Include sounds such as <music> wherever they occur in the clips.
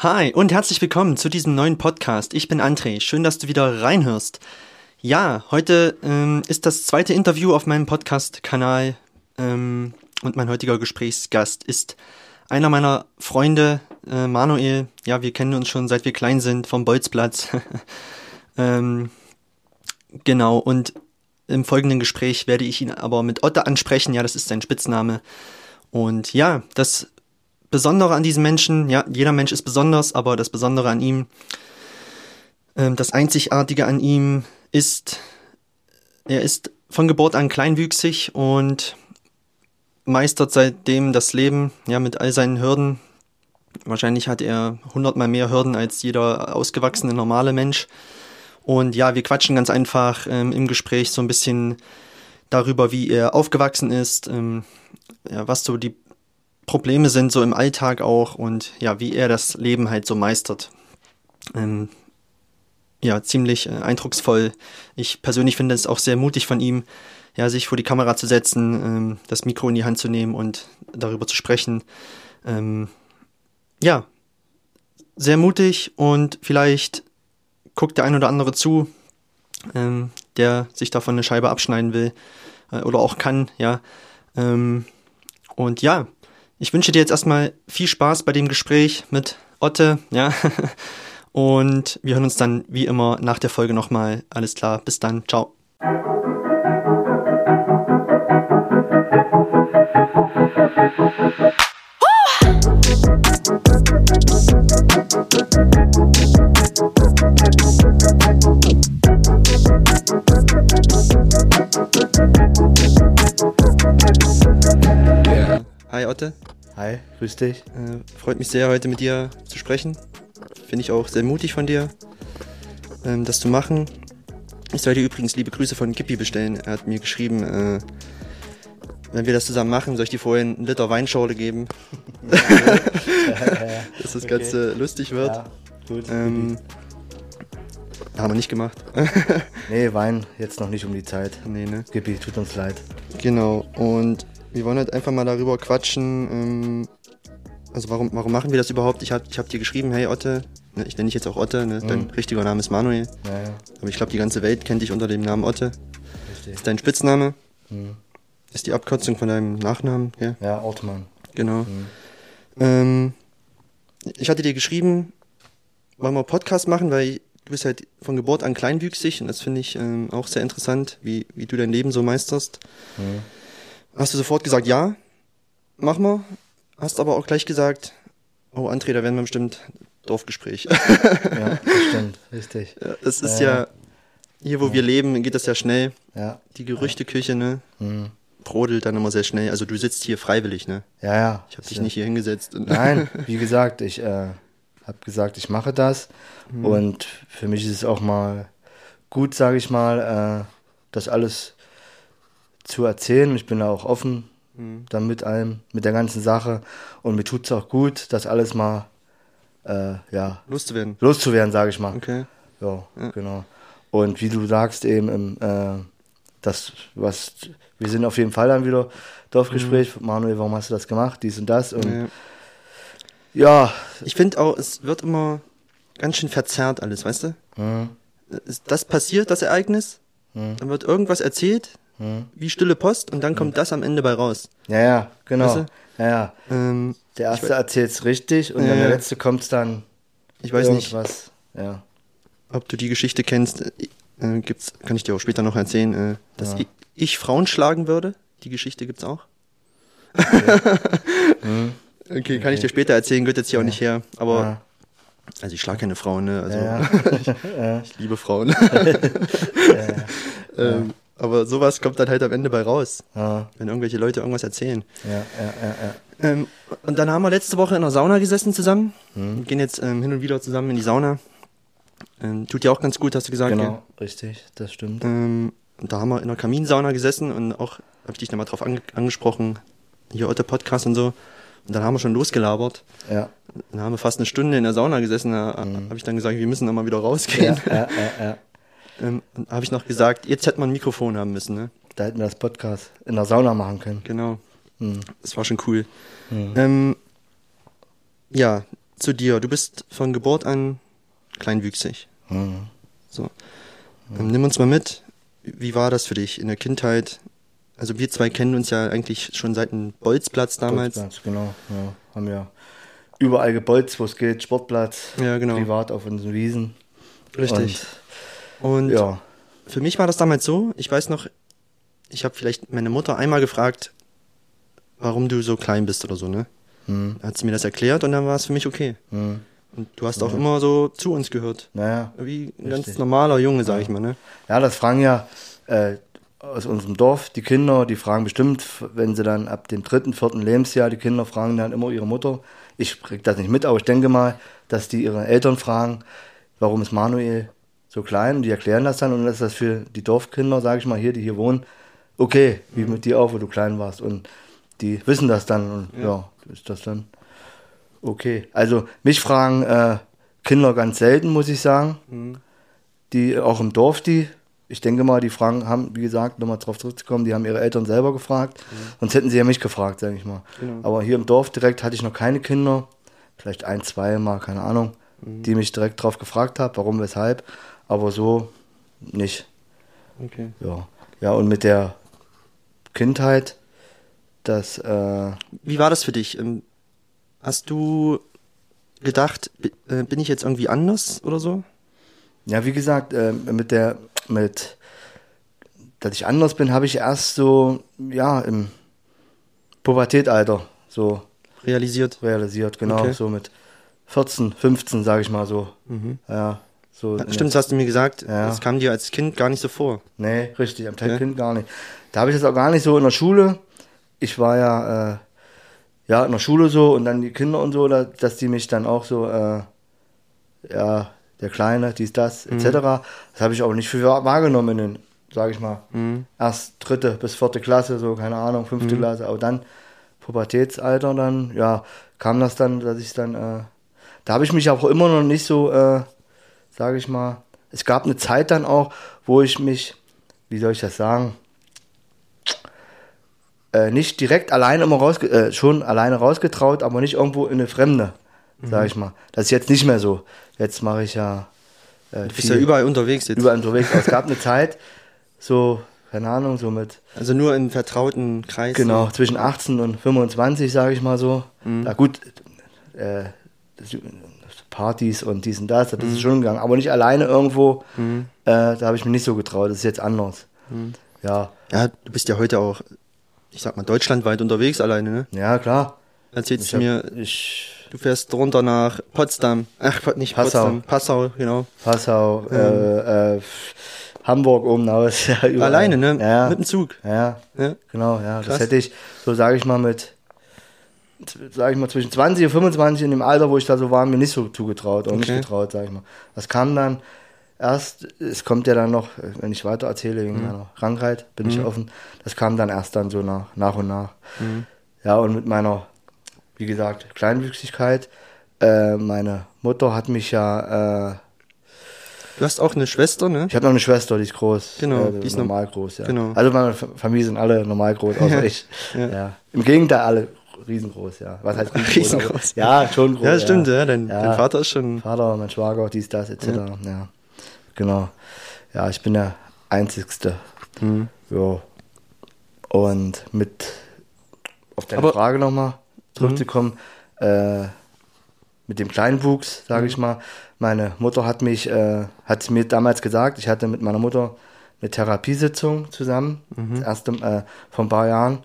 Hi und herzlich willkommen zu diesem neuen Podcast. Ich bin André. Schön, dass du wieder reinhörst. Ja, heute ähm, ist das zweite Interview auf meinem Podcast-Kanal ähm, und mein heutiger Gesprächsgast ist einer meiner Freunde, äh, Manuel. Ja, wir kennen uns schon seit wir klein sind vom Bolzplatz. <laughs> ähm, genau, und im folgenden Gespräch werde ich ihn aber mit Otte ansprechen. Ja, das ist sein Spitzname. Und ja, das Besondere an diesem Menschen, ja, jeder Mensch ist besonders, aber das Besondere an ihm, äh, das Einzigartige an ihm ist, er ist von Geburt an kleinwüchsig und meistert seitdem das Leben, ja, mit all seinen Hürden. Wahrscheinlich hat er hundertmal mehr Hürden als jeder ausgewachsene normale Mensch. Und ja, wir quatschen ganz einfach ähm, im Gespräch so ein bisschen darüber, wie er aufgewachsen ist, ähm, ja, was so die Probleme sind so im Alltag auch und ja, wie er das Leben halt so meistert. Ähm, ja, ziemlich äh, eindrucksvoll. Ich persönlich finde es auch sehr mutig von ihm, ja, sich vor die Kamera zu setzen, ähm, das Mikro in die Hand zu nehmen und darüber zu sprechen. Ähm, ja, sehr mutig und vielleicht guckt der ein oder andere zu, ähm, der sich davon eine Scheibe abschneiden will äh, oder auch kann, ja. Ähm, und ja, ich wünsche dir jetzt erstmal viel Spaß bei dem Gespräch mit Otte, ja. <laughs> Und wir hören uns dann wie immer nach der Folge nochmal. Alles klar, bis dann, ciao. Hi Otte. Hi, grüß dich. Äh, freut mich sehr, heute mit dir zu sprechen. Finde ich auch sehr mutig von dir, ähm, das zu machen. Ich soll dir übrigens liebe Grüße von Gippi bestellen. Er hat mir geschrieben, äh, wenn wir das zusammen machen, soll ich dir vorhin einen Liter Weinschorle geben. <laughs> Dass das Ganze okay. lustig wird. Ja, gut. Ähm, haben wir nicht gemacht. nee, Wein jetzt noch nicht um die Zeit. Nee, ne? Gippi, tut uns leid. Genau. Und wir wollen halt einfach mal darüber quatschen. Ähm, also warum, warum machen wir das überhaupt? Ich habe ich hab dir geschrieben, hey Otte, ne, ich nenne dich jetzt auch Otte, ne? dein mhm. richtiger Name ist Manuel. Ja, ja. Aber ich glaube, die ganze Welt kennt dich unter dem Namen Otte. Richtig. Ist dein Spitzname. Mhm. Ist die Abkürzung von deinem Nachnamen, ja? Ja, Ottmann. Genau. Mhm. Ähm, ich hatte dir geschrieben, wollen wir Podcast machen, weil du bist halt von Geburt an kleinwüchsig und das finde ich ähm, auch sehr interessant, wie, wie du dein Leben so meisterst. Mhm. Hast du sofort gesagt, ja, mach mal. Hast aber auch gleich gesagt, oh André, da werden wir bestimmt Dorfgespräch. ja, das stimmt, <laughs> richtig. Ja, das ist ja, ja hier, wo ja. wir leben, geht das ja schnell. Ja. Die Gerüchteküche, ne? Mhm. Brodelt dann immer sehr schnell. Also du sitzt hier freiwillig, ne? Ja, ja. Ich habe dich nicht hier hingesetzt. Nein, <laughs> wie gesagt, ich äh, habe gesagt, ich mache das. Mhm. Und für mich ist es auch mal gut, sage ich mal, äh, das alles zu erzählen. Ich bin auch offen mhm. dann mit allem, mit der ganzen Sache. Und mir tut es auch gut, das alles mal äh, ja, loszuwerden. Loszuwerden, sage ich mal. Okay. Ja, ja, genau. Und wie du sagst, eben, im, äh, das, was, wir sind auf jeden Fall dann wieder Dorfgespräch. Mhm. Manuel, warum hast du das gemacht? Dies und das. Und ja. ja. Ich finde auch, es wird immer ganz schön verzerrt alles, weißt du? Mhm. Das passiert, das Ereignis, mhm. dann wird irgendwas erzählt, hm. Wie stille Post und dann kommt das am Ende bei raus. Ja, ja, genau. Weißt du? Ja, ja. Ähm, der erste erzählt es richtig und äh, dann der letzte kommt dann. Ich weiß irgendwas. nicht, ja. ob du die Geschichte kennst. Äh, gibt's, kann ich dir auch später noch erzählen, äh, dass ja. ich, ich, Frauen schlagen würde. Die Geschichte gibt's auch. Okay, <laughs> hm. okay, okay. kann ich dir später erzählen, gehört jetzt hier ja. auch nicht her. Aber ja. Also ich schlage keine Frauen, ne? Also <laughs> ich, ich, liebe Frauen. <laughs> ähm, aber sowas kommt dann halt am Ende bei raus, ja. wenn irgendwelche Leute irgendwas erzählen. Ja, ja, ja, ja. Ähm, und dann haben wir letzte Woche in der Sauna gesessen zusammen. Mhm. gehen jetzt ähm, hin und wieder zusammen in die Sauna. Ähm, tut dir auch ganz gut, hast du gesagt. Genau, ja? richtig, das stimmt. Ähm, und da haben wir in der Kaminsauna gesessen und auch, habe ich dich nochmal drauf ange angesprochen, hier heute Podcast und so. Und dann haben wir schon losgelabert. Ja. Dann haben wir fast eine Stunde in der Sauna gesessen. Da mhm. habe ich dann gesagt, wir müssen nochmal wieder rausgehen. Ja, ja, ja, ja. Ähm, habe ich noch gesagt, jetzt hätte man ein Mikrofon haben müssen, ne? Da hätten wir das Podcast in der Sauna machen können. Genau. Hm. Das war schon cool. Hm. Ähm, ja, zu dir. Du bist von Geburt an kleinwüchsig. Mhm. So. Ähm, nimm uns mal mit. Wie war das für dich in der Kindheit? Also wir zwei kennen uns ja eigentlich schon seit dem Bolzplatz damals. Bolzplatz, genau. Ja, haben ja überall gebolzt, wo es geht. Sportplatz, Ja, genau. privat auf unseren Wiesen. Richtig. Und Und, ja, für mich war das damals so, ich weiß noch, ich habe vielleicht meine Mutter einmal gefragt, warum du so klein bist oder so, ne? hm, Dann hat sie mir das erklärt und dann war es für mich okay. hm. Und du hast auch immer so zu uns gehört. naja. Wie ein Richtig. ganz normaler Junge, sag ich mal, ne? Ja, das fragen ja äh, aus unserem Dorf die Kinder, die fragen bestimmt, wenn sie dann ab dem dritten, vierten Lebensjahr, die Kinder fragen dann immer ihre Mutter. Ich krieg das nicht mit, aber ich denke mal, dass die ihre Eltern fragen, warum ist Manuel so klein? Und die erklären das dann und das ist das für die Dorfkinder, sage ich mal, hier, die hier wohnen, okay, wie mit dir auch, wo du klein warst. Und die wissen das dann und ja, ist das dann okay. Also mich fragen äh, Kinder ganz selten, muss ich sagen die auch im Dorf, die, ich denke mal, die Fragen haben, wie gesagt, nochmal drauf zurückzukommen, die haben ihre Eltern selber gefragt. Sonst hätten sie ja mich gefragt, sage ich mal. Genau. Aber hier im Dorf direkt hatte ich noch keine Kinder, vielleicht ein, zwei Mal, keine Ahnung, die mich direkt drauf gefragt haben, warum, weshalb. Aber so nicht. Okay. Ja. Ja, und mit der Kindheit, das, äh, Wie war das für dich? Ähm, Hast du gedacht, äh, bin ich jetzt irgendwie anders oder so? Ja, wie gesagt, äh, mit der, mit, dass ich anders bin, habe ich erst so, ja, im Pubertätalter so Realisiert? realisiert, genau, Okay. so mit 14, 15, sage ich mal so. Mhm. Ja, so. Ja, Stimmt, das hast du mir gesagt. Ja. Das kam dir als Kind gar nicht so vor. Nee, richtig, am Okay. Kind gar nicht. Da habe ich das auch gar nicht so in der Schule. Ich war ja, äh, ja, in der Schule so und dann die Kinder und so, da, dass die mich dann auch so, äh, ja, der Kleine, dies, das, etc. Das habe ich auch nicht für wahr- wahrgenommen in den, sage ich mal, Mhm. erst dritte bis vierte Klasse, so, keine Ahnung, fünfte Klasse, aber dann Pubertätsalter, dann, ja, kam das dann, dass ich dann, äh, da habe ich mich auch immer noch nicht so, äh, sage ich mal, es gab eine Zeit dann auch, wo ich mich, wie soll ich das sagen, äh, nicht direkt alleine immer raus, äh, schon alleine rausgetraut, aber nicht irgendwo in eine Fremde, sage ich mal. Das ist jetzt nicht mehr so. Jetzt mache ich ja äh, Du bist ja überall unterwegs jetzt. überall unterwegs. Aber es gab eine <laughs> Zeit, so, keine Ahnung, so mit Also nur im vertrauten Kreis. Genau, zwischen 18 und 25, sage ich mal so. Na gut, äh, Partys und dies und das, das ist schon gegangen. Aber nicht alleine irgendwo, äh, da habe ich mich nicht so getraut. Das ist jetzt anders. Ja, Ja, du bist ja heute auch, ich sag mal, deutschlandweit unterwegs alleine, ne? ja, klar. Erzählst du mir, ich, du fährst runter nach Potsdam. Ach, nicht Passau. Potsdam, Passau, genau. Passau, äh, äh, Hamburg oben aus. Ja. Alleine, ne? Ja, Mit dem Zug. ja, Ja. genau, ja. Krass. Das hätte ich, so sage ich mal, mit, sage ich mal, zwischen 20 und 25 in dem Alter, wo ich da so war, mir nicht so zugetraut oder nicht Okay. getraut, sage ich mal. Das kam dann erst, es kommt ja dann noch, wenn ich weiter erzähle, Mhm. wegen meiner Krankheit, bin ich offen, das kam dann erst dann so nach, nach und nach. Mhm. Ja, und mit meiner, wie gesagt, Kleinwüchsigkeit, äh, meine Mutter hat mich ja, äh, Du hast auch eine Schwester, ne? ich habe noch eine Schwester, die ist groß. Genau, äh, die ist normal groß, ja. genau. Also meine Familie sind alle normal groß, außer <laughs> ich. ja. Ja. Im Gegenteil, alle riesengroß, ja. Was heißt <laughs> riesengroß? Riesengroß. Aber, ja, schon groß. Ja, stimmt, ja. Dein, Ja. dein Vater ist schon. Vater, mein Schwager, dies, das, etc. Ja. Genau. Ja, ich bin der Einzigste. Mhm. Ja. Und mit auf deine Aber- Frage nochmal zurückzukommen, äh, mit dem Kleinwuchs, sage ich mal. Meine Mutter hat mich, äh, hat mir damals gesagt, ich hatte mit meiner Mutter eine Therapiesitzung zusammen, das erste äh, vor ein paar Jahren.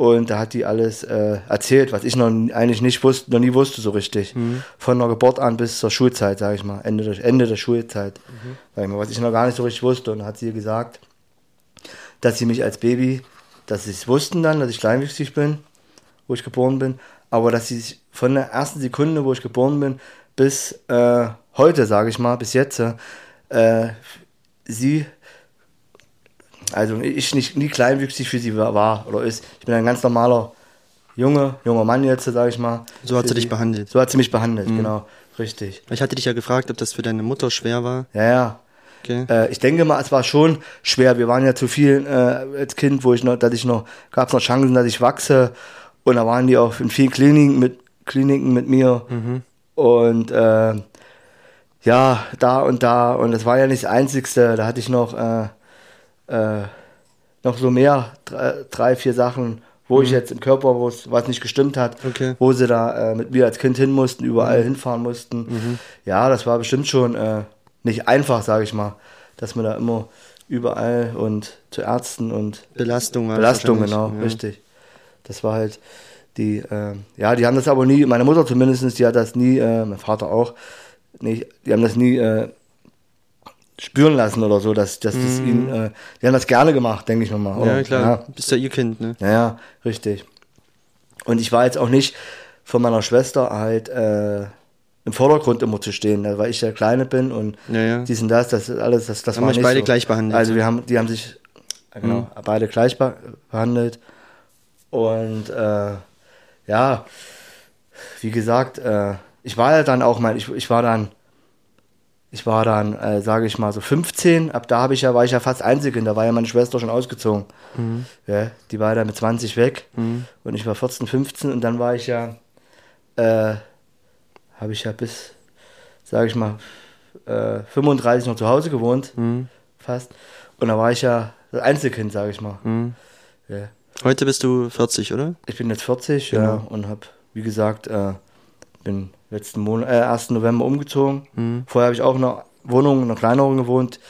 Und da hat die alles äh, erzählt, was ich noch eigentlich nicht wusste, noch nie wusste so richtig. Von der Geburt an bis zur Schulzeit, sage ich mal, Ende der, Ende der Schulzeit, sag ich mal, was ich noch gar nicht so richtig wusste. Und da hat sie gesagt, dass sie mich als Baby, dass sie es wussten dann, dass ich kleinwüchsig bin, wo ich geboren bin, aber dass sie sich von der ersten Sekunde, wo ich geboren bin, bis äh, heute, sage ich mal, bis jetzt, äh, sie, also ich nicht nie kleinwüchsig für sie war, oder ist. Ich bin ein ganz normaler Junge, junger Mann jetzt, sage ich mal. So hat sie dich behandelt. So hat sie mich behandelt, genau, richtig. Ich hatte dich ja gefragt, ob das für deine Mutter schwer war. Ja, ja. Okay. Äh, ich denke mal, es war schon schwer. Wir waren ja zu viel äh, als Kind, wo ich noch, dass ich noch, gab es noch Chancen, dass ich wachse. Und da waren die auch in vielen Kliniken mit, Kliniken mit mir. Und äh, ja, da und da. Und das war ja nicht das Einzigste. Da hatte ich noch, äh, noch so mehr, drei, drei vier Sachen, wo mhm. ich jetzt im Körper, wo es was nicht gestimmt hat, okay. wo sie da äh, mit mir als Kind hin mussten, überall mhm. hinfahren mussten. Mhm. Ja, das war bestimmt schon äh, nicht einfach, sage ich mal, dass man da immer überall und zu Ärzten und Belastung, Belastung genau, ja. richtig. Das war halt die, äh, ja, die haben das aber nie, meine Mutter zumindest, die hat das nie, äh, mein Vater auch, nicht, die haben das nie äh, spüren lassen oder so, dass, dass mm. das mhm. ihnen, äh, die haben das gerne gemacht, denke ich nochmal. Ja, klar, ja. bist ja ihr Kind, ne? Ja, ja, richtig. Und ich war jetzt auch nicht von meiner Schwester halt äh, im Vordergrund immer zu stehen, ne, weil ich der Kleine bin und ja, ja. dies und das, das ist alles, das, das haben war nicht beide so. gleich behandelt. Also wir haben, die haben sich genau, mhm. beide gleich behandelt und äh, ja, wie gesagt, äh, ich war ja dann auch mal, ich, ich war dann, ich war dann, äh, sage ich mal, so 15, ab da habe ich ja, war ich ja fast Einzelkind, da war ja meine Schwester schon ausgezogen. Mhm. Ja, die war ja mit 20 weg mhm. und ich war 14, 15 und dann war ich ja, äh, habe ich ja bis, sage ich mal, äh, 35 noch zu Hause gewohnt, mhm. fast. Und da war ich ja das Einzelkind, sage ich mal. Mhm. Ja. Heute bist du 40, oder? Ich bin jetzt 40, genau. ja, und habe, wie gesagt, äh, bin letzten Monat, äh, 1. November umgezogen. Mhm. Vorher habe ich auch in einer Wohnung, in einer kleineren gewohnt.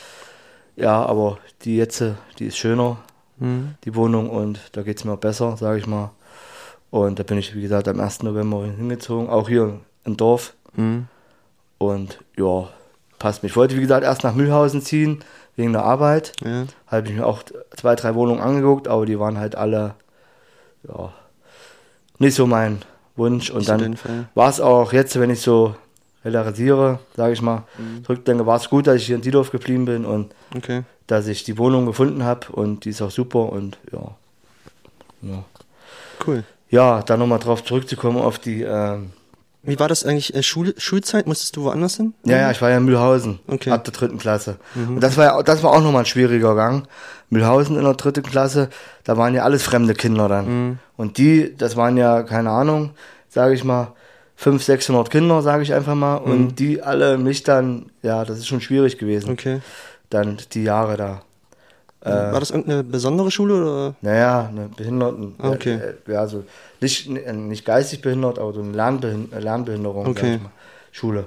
Ja, aber die jetzt, die ist schöner, mhm. die Wohnung, und da geht es mir auch besser, sage ich mal. Und da bin ich, wie gesagt, am 1. November hingezogen, auch hier im Dorf. Mhm. Und ja, passt mich. Ich wollte, wie gesagt, erst nach Mühlhausen ziehen, wegen der Arbeit. Ja. Habe ich mir auch zwei, drei Wohnungen angeguckt, aber die waren halt alle, ja, nicht so mein Wunsch. Und dann war es auch jetzt, wenn ich so realisiere, sage ich mal, mhm. zurückdenke, war es gut, dass ich hier in Diedorf geblieben bin und okay. dass ich die Wohnung gefunden habe und die ist auch super und ja. ja. Cool. Ja, dann nochmal drauf zurückzukommen auf die ähm, wie war das eigentlich? Äh, Schul Schulzeit? Musstest du woanders hin? Ja, ja, ich war ja in Mühlhausen. Okay. Ab der dritten Klasse. Mhm. Und das war ja, das war auch nochmal ein schwieriger Gang. Mühlhausen in der dritten Klasse, da waren ja alles fremde Kinder dann. Mhm. Und die, das waren ja, keine Ahnung, sage ich mal, 500, 600 Kinder, sage ich einfach mal. Mhm. Und die alle mich dann, ja, das ist schon schwierig gewesen. Okay. Dann die Jahre da. Äh, war das irgendeine besondere Schule oder? Naja, eine Behinderten. Ah, okay. Äh, ja, so nicht, nicht geistig behindert, aber so eine Lernbehind Lernbehinderung. Okay. Schule.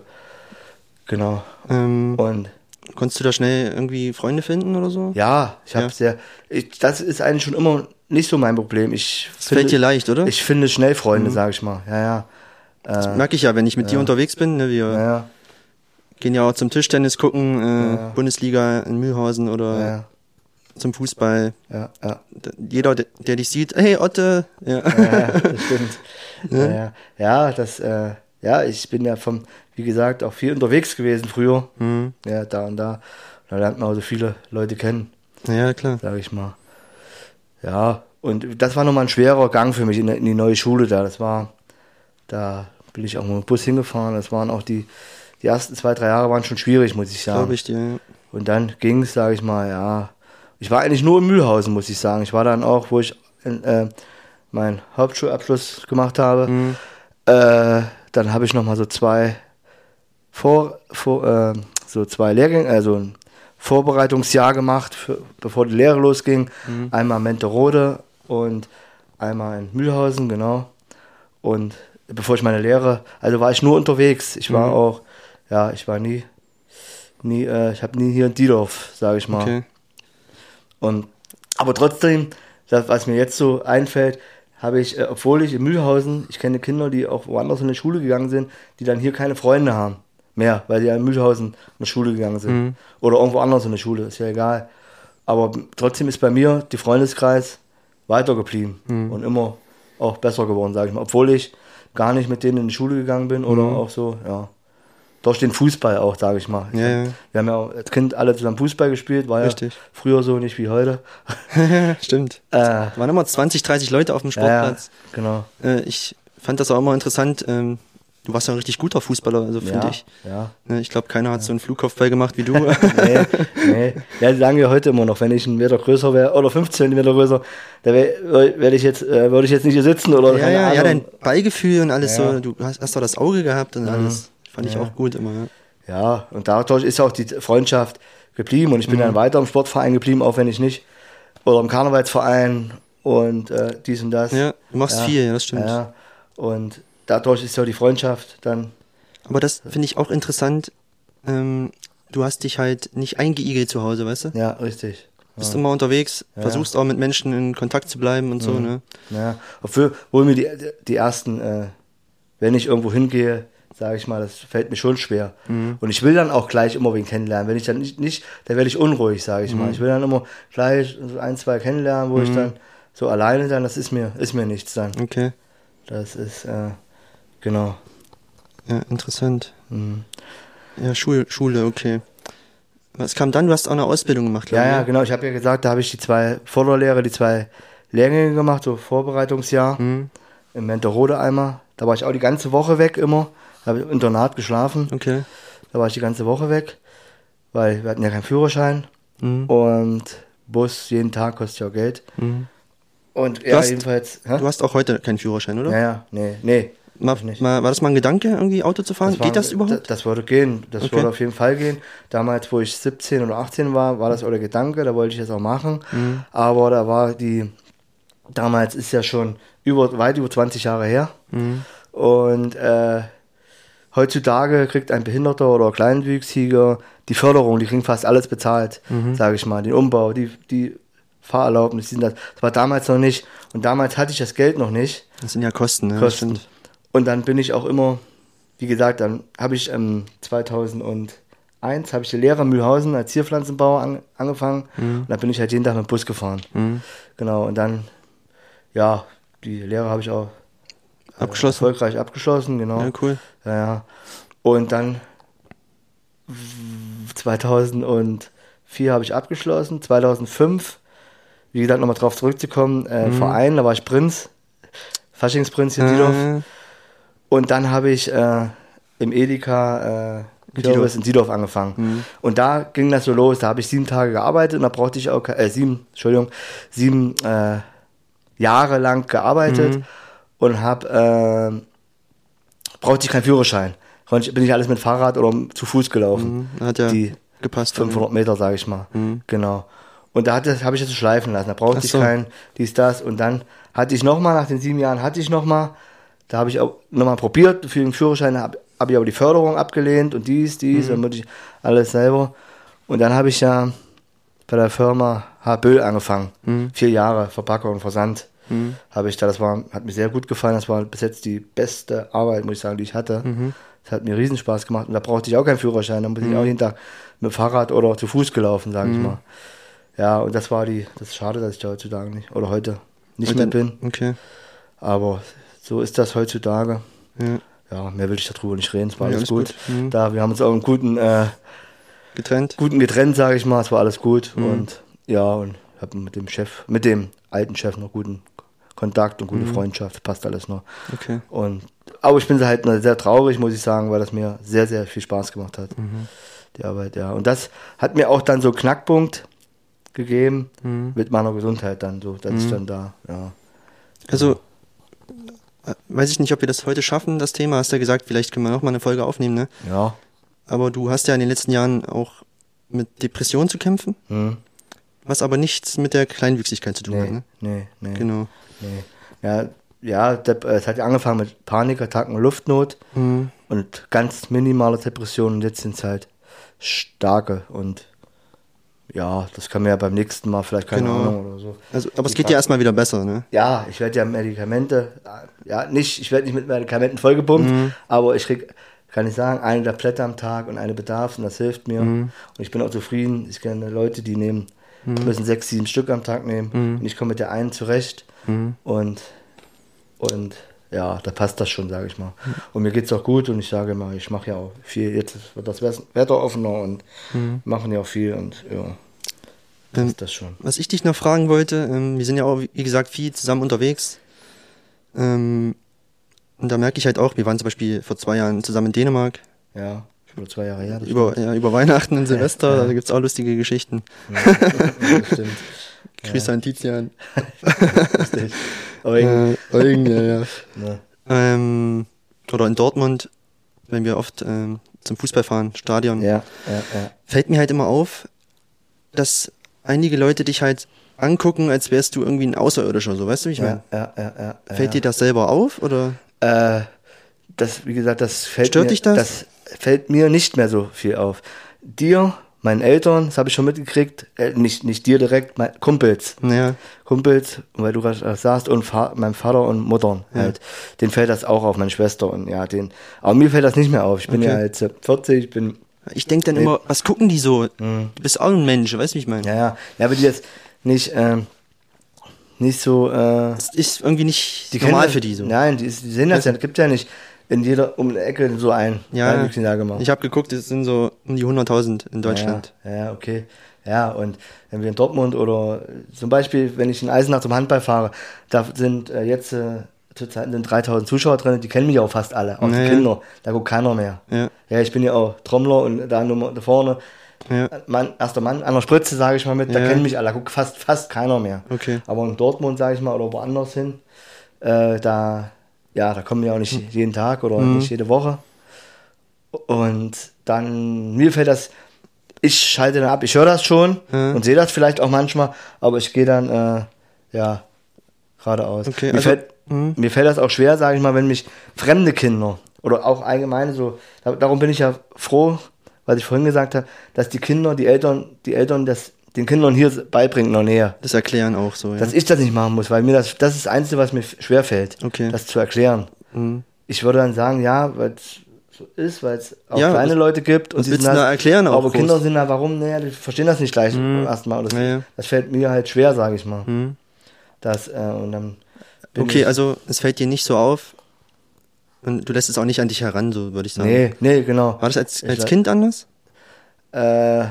Genau. Ähm, Und konntest du da schnell irgendwie Freunde finden oder so? Ja, ich habe ja. sehr. Ich, das ist eigentlich schon immer nicht so mein Problem. Ich das finde, fällt dir leicht, oder? Ich finde schnell Freunde, mhm. sage ich mal. Ja, ja. Das äh, merke ich ja, wenn ich mit ja. dir unterwegs bin. Ne, wir ja, gehen ja auch zum Tischtennis gucken, äh, Bundesliga in Mühlhausen oder zum Fußball. Ja, ja. Jeder, der, der dich sieht, hey Otte. Ja, ja das stimmt. <laughs> ja, ja. das, äh, ja, ich bin ja vom, wie gesagt, auch viel unterwegs gewesen früher. Mhm. Ja, da und da. Da lernt man auch so viele Leute kennen. Ja, klar. Sag ich mal. Ja, und das war nochmal ein schwerer Gang für mich in, in, die neue Schule da. Das war, da bin ich auch mit dem Bus hingefahren. Das waren auch die, die ersten zwei, drei Jahre waren schon schwierig, muss ich sagen. Glaube ich dir, ja. Und dann ging es, sage ich mal, ja, ich war eigentlich nur in Mühlhausen, muss ich sagen. Ich war dann auch, wo ich äh, meinen Hauptschulabschluss gemacht habe. Mhm. Äh, dann habe ich noch mal so zwei vor, vor äh, so zwei Lehrgänge, also ein Vorbereitungsjahr gemacht, für, bevor die Lehre losging. Mhm. Einmal Menterode und einmal in Mühlhausen, genau. Und bevor ich meine Lehre, also war ich nur unterwegs. Ich war mhm. auch, ja, ich war nie, nie, äh, ich habe nie hier in Diedorf, sage ich mal. Okay. Und, aber trotzdem, das, was mir jetzt so einfällt, habe ich, äh, obwohl ich in Mühlhausen, ich kenne Kinder, die auch woanders in die Schule gegangen sind, die dann hier keine Freunde haben mehr, weil die ja in Mühlhausen in die Schule gegangen sind. Mhm. Oder irgendwo anders in der Schule, ist ja egal. Aber trotzdem ist bei mir der Freundeskreis weitergeblieben mhm. und immer auch besser geworden, sage ich mal. Obwohl ich gar nicht mit denen in die Schule gegangen bin oder mhm. auch so, ja durch den Fußball auch, sage ich mal. Ja, ja. Wir haben ja auch als Kind alle zusammen Fußball gespielt, war Richtig. ja früher so nicht wie heute. <laughs> Stimmt. Äh, waren immer 20, 30 Leute auf dem Sportplatz. Ja, genau. Äh, ich fand das auch immer interessant. Ähm, du warst ja ein richtig guter Fußballer, also finde ja, ich. Ja. Ne, ich glaube, keiner hat so einen Flugkopfball gemacht wie du. <laughs> nee, nee. Ja, die sagen wir heute immer noch, wenn ich einen Meter größer wäre, oder 15 Meter größer, da werde ich jetzt, äh, würde ich jetzt nicht hier sitzen oder Ja, ja, ja, dein Ballgefühl und alles so, du hast, hast doch das Auge gehabt und mhm. alles. Fand ich Ja. auch gut immer, ja. Ja, und dadurch ist auch die Freundschaft geblieben und ich bin Mhm. dann weiter im Sportverein geblieben, auch wenn ich nicht, oder im Karnevalsverein und äh, dies und das. Ja, du machst Ja. viel, ja, das stimmt. Ja, und dadurch ist so die Freundschaft dann, Aber das finde ich auch interessant. Ähm, du hast dich halt nicht eingeigelt zu Hause, weißt du? ja, richtig. Bist immer unterwegs, Ja. versuchst auch mit Menschen in Kontakt zu bleiben und so, ne? Ja, obwohl mir die, die ersten, äh, wenn ich irgendwo hingehe, sage ich mal, das fällt mir schon schwer. Mhm. Und ich will dann auch gleich immer wen kennenlernen. Wenn ich dann nicht, nicht dann werde ich unruhig, sage ich mal. Mhm. Ich will dann immer gleich so ein, zwei kennenlernen, wo ich dann so alleine dann, das ist mir, ist mir nichts dann. Okay. Das ist, äh, genau. Ja, interessant. Mhm. Ja, Schule, Schule, okay. Was kam dann? Du hast auch eine Ausbildung gemacht, Ja, glaub ich, ja, ne? genau. Ich habe ja gesagt, da habe ich die zwei Vorderlehre, die zwei Lehrgänge gemacht, so Vorbereitungsjahr. Mhm. Im Menterode einmal. Da war ich auch die ganze Woche weg immer. Habe ich im Internat geschlafen. Okay. Da war ich die ganze Woche weg, weil wir hatten ja keinen Führerschein. Mhm. Und Bus jeden Tag kostet ja auch Geld. Mhm. Und ja, hast- jedenfalls. Hä? Du hast auch heute keinen Führerschein, oder? ja, ja, nee, nee. Mal, mal, war das mal ein Gedanke, irgendwie Auto zu fahren? war- Geht das überhaupt? Das, das würde gehen. Das Okay. würde auf jeden Fall gehen. Damals, wo ich 17 oder 18 war, war das auch der Gedanke, da wollte ich das auch machen. Mhm. Aber da war die, damals ist ja schon über, weit über 20 Jahre her. Mhm. Und äh, heutzutage kriegt ein Behinderter oder Kleinwüchsiger die Förderung, die kriegen fast alles bezahlt, Mhm. sage ich mal. Den Umbau, die, die Fahrerlaubnis, die sind das. Das war damals noch nicht. Und damals hatte ich das Geld noch nicht. Das sind ja Kosten, ne? Kosten. Und dann bin ich auch immer, wie gesagt, dann habe ich ähm, 2001 habe ich die Lehre in Mühlhausen als Zierpflanzenbauer an, angefangen und dann bin ich halt jeden Tag mit dem Bus gefahren. Mhm. Genau, und dann, ja, die Lehre habe ich auch äh, Abgeschlossen? erfolgreich abgeschlossen, genau. Ja, cool. Ja. Und dann w- 2004 habe ich abgeschlossen, 2005, wie gesagt, nochmal drauf zurückzukommen, äh, Verein, da war ich Prinz, Faschingsprinz in. Äh, Und dann habe ich äh, im Edeka äh, In Kürbis in Diedorf angefangen. Mhm. Und da ging das so los. Da habe ich sieben Tage gearbeitet und da brauchte ich auch, äh, sieben, Entschuldigung, sieben äh, Jahre lang gearbeitet Mhm. und habe, äh, brauchte ich keinen Führerschein. Bin ich alles mit Fahrrad oder zu Fuß gelaufen. mhm. Hat ja Die gepasst. 500 Meter, sage ich mal. Mhm. Genau. Und da habe ich das so schleifen lassen. Da brauchte Ach ich so. kein dies, das. Und dann hatte ich nochmal, nach den sieben Jahren hatte ich nochmal, da habe ich auch nochmal probiert, für den Führerschein habe hab ich aber die Förderung abgelehnt und dies, dies, Mhm. dann musste ich alles selber. Und dann habe ich ja bei der Firma H. Böll angefangen. Mhm. Vier Jahre Verpackung und Versand Mhm. habe ich da. Das war, hat mir sehr gut gefallen. Das war bis jetzt die beste Arbeit, muss ich sagen, die ich hatte. Mhm. Das hat mir riesen Spaß gemacht. Und da brauchte ich auch keinen Führerschein. Da bin ich auch jeden Tag mit dem Fahrrad oder zu Fuß gelaufen, sage Mhm. ich mal. Ja, und das war die, das ist schade, dass ich da heutzutage nicht, oder heute nicht Heute- mehr bin. Okay. Aber so ist das heutzutage. Ja. Ja, mehr will ich darüber nicht reden. Es war Ja, alles, alles gut. gut. Mhm. Da, wir haben uns auch einen guten, äh, Getrennt. guten getrennt, sage ich mal. Es war alles gut. Mhm. Und ja, und habe mit dem Chef, mit dem alten Chef noch guten Kontakt und gute Mhm. Freundschaft. Passt alles noch. Okay. Und, aber ich bin halt sehr traurig, muss ich sagen, weil das mir sehr, sehr viel Spaß gemacht hat. Mhm. Die Arbeit, ja. Und das hat mir auch dann so Knackpunkt gegeben Mhm. mit meiner Gesundheit dann so, dass ich dann da, ja. Also, äh, weiß ich nicht, ob wir das heute schaffen, das Thema. Hast ja gesagt, vielleicht können wir noch mal eine Folge aufnehmen, ne? Ja. Aber du hast ja in den letzten Jahren auch mit Depressionen zu kämpfen, Hm. Was aber nichts mit der Kleinwüchsigkeit zu tun hat, Nee, ne? nee, nee, Genau. nee. Ja, ja, äh, es hat ja angefangen mit Panikattacken, Luftnot Mhm. und ganz minimale Depressionen. Und jetzt sind es halt starke und ja, das kann mir ja beim nächsten Mal vielleicht keine Genau. Ahnung oder so. Also, aber es geht ja erstmal wieder besser, ne? Ja, ich werde ja Medikamente, ja, nicht, ich werde nicht mit Medikamenten vollgepumpt, Mhm. aber ich krieg, kann ich sagen, eine Tablette am Tag und eine Bedarf und das hilft mir. Mhm. Und ich bin auch zufrieden. Ich kenne Leute, die nehmen, müssen sechs, sieben Stück am Tag nehmen Mhm. und ich komme mit der einen zurecht Mhm. und, und ja, da passt das schon, sage ich mal. Und mir geht's auch gut und ich sage mal, ich mache ja auch viel, jetzt wird das Wetter offener und Mhm. machen ja auch viel und ja, das Ähm, das schon. Was ich dich noch fragen wollte, ähm, wir sind ja auch, wie gesagt, viel zusammen unterwegs. Ähm, und da merke ich halt auch, wir waren zum Beispiel vor zwei Jahren zusammen in Dänemark, Ja, schon zwei Jahre her. über, ja, über Weihnachten und Silvester, ja. da gibt's auch lustige Geschichten. <laughs> stimmt. Grüße an Tizian. <laughs> Irgendwie, Äh, Eugen, ja, ja. Ähm, oder in Dortmund, wenn wir oft ähm, zum Fußball fahren, Stadion, Ja, ja, ja. fällt mir halt immer auf, dass einige Leute dich halt angucken, als wärst du irgendwie ein Außerirdischer, so weißt du, wie ich meine? Ja, ja, ja, ja, ja. Fällt dir das selber auf oder? Äh, das, wie gesagt, das fällt Stört mir, dich das? Das fällt mir nicht mehr so viel auf. Dir, meinen Eltern, das habe ich schon mitgekriegt, äh, nicht, nicht dir direkt, mein, Kumpels. Naja, Kumpels, weil du gerade sagst, und Fa meinem Vater und Muttern halt. Den fällt das auch auf, meine Schwester und ja, den. Aber mir fällt das nicht mehr auf. Ich bin Okay. ja jetzt äh, 40, ich bin, ich denke dann immer, was gucken die so? Du bist auch ein Mensch, weißt du, wie ich meine? ja, ja, ja, aber die jetzt nicht, ähm, nicht so, äh, Das ist irgendwie nicht die normal kennen- für die so. Nein, die, die sehen das ja, gibt ja nicht in jeder, um eine Ecke so ein, Ja, Kleinwüchsiger gemacht. ich habe geguckt, es sind so um die 100.000 in Deutschland. Ja, ja, okay. Ja, und wenn wir in Dortmund oder zum Beispiel, wenn ich in Eisenach zum Handball fahre, da sind äh, jetzt äh, zurzeit sind 3000 Zuschauer drin, die kennen mich auch fast alle, auch Ja, die. Kinder. Da guckt keiner mehr. Ja. Ja, ich bin ja auch Trommler und da Nummer da vorne, Ja. Mann, erster Mann an der Spritze, sage ich mal mit, da Ja. kennen mich alle, da guckt fast, fast keiner mehr. Okay. Aber in Dortmund, sage ich mal, oder woanders hin, äh, da, ja, da kommen wir auch nicht Hm. jeden Tag oder Mhm. nicht jede Woche. Und dann, mir fällt das, ich schalte dann ab, ich höre das schon Ja. und sehe das vielleicht auch manchmal, aber ich gehe dann, äh, ja, geradeaus. Okay, mir, also- fällt, mhm. mir fällt das auch schwer, sage ich mal, wenn mich fremde Kinder oder auch allgemeine so, da, darum bin ich ja froh, was ich vorhin gesagt habe, dass die Kinder, die Eltern, die Eltern das den Kindern hier beibringen in der Nähe. Das erklären auch so, ja. Dass ich das nicht machen muss, weil mir das, das ist das Einzige, was mir schwer fällt, Okay. das zu erklären. Mhm. Ich würde dann sagen, ja, weil es so ist, weil es auch Ja, kleine Leute gibt. was die sind du da halt- erklären auch Aber groß? Kinder sind da, warum? Naja, die verstehen das nicht gleich erstmal. Und Das, Ja, ja. das fällt mir halt schwer, sage ich mal. Mhm. Das, äh, und dann Okay, also es fällt dir nicht so auf und du lässt es auch nicht an dich heran, so würde ich sagen. Nee, nee, genau. War das als, als Kind anders? Äh,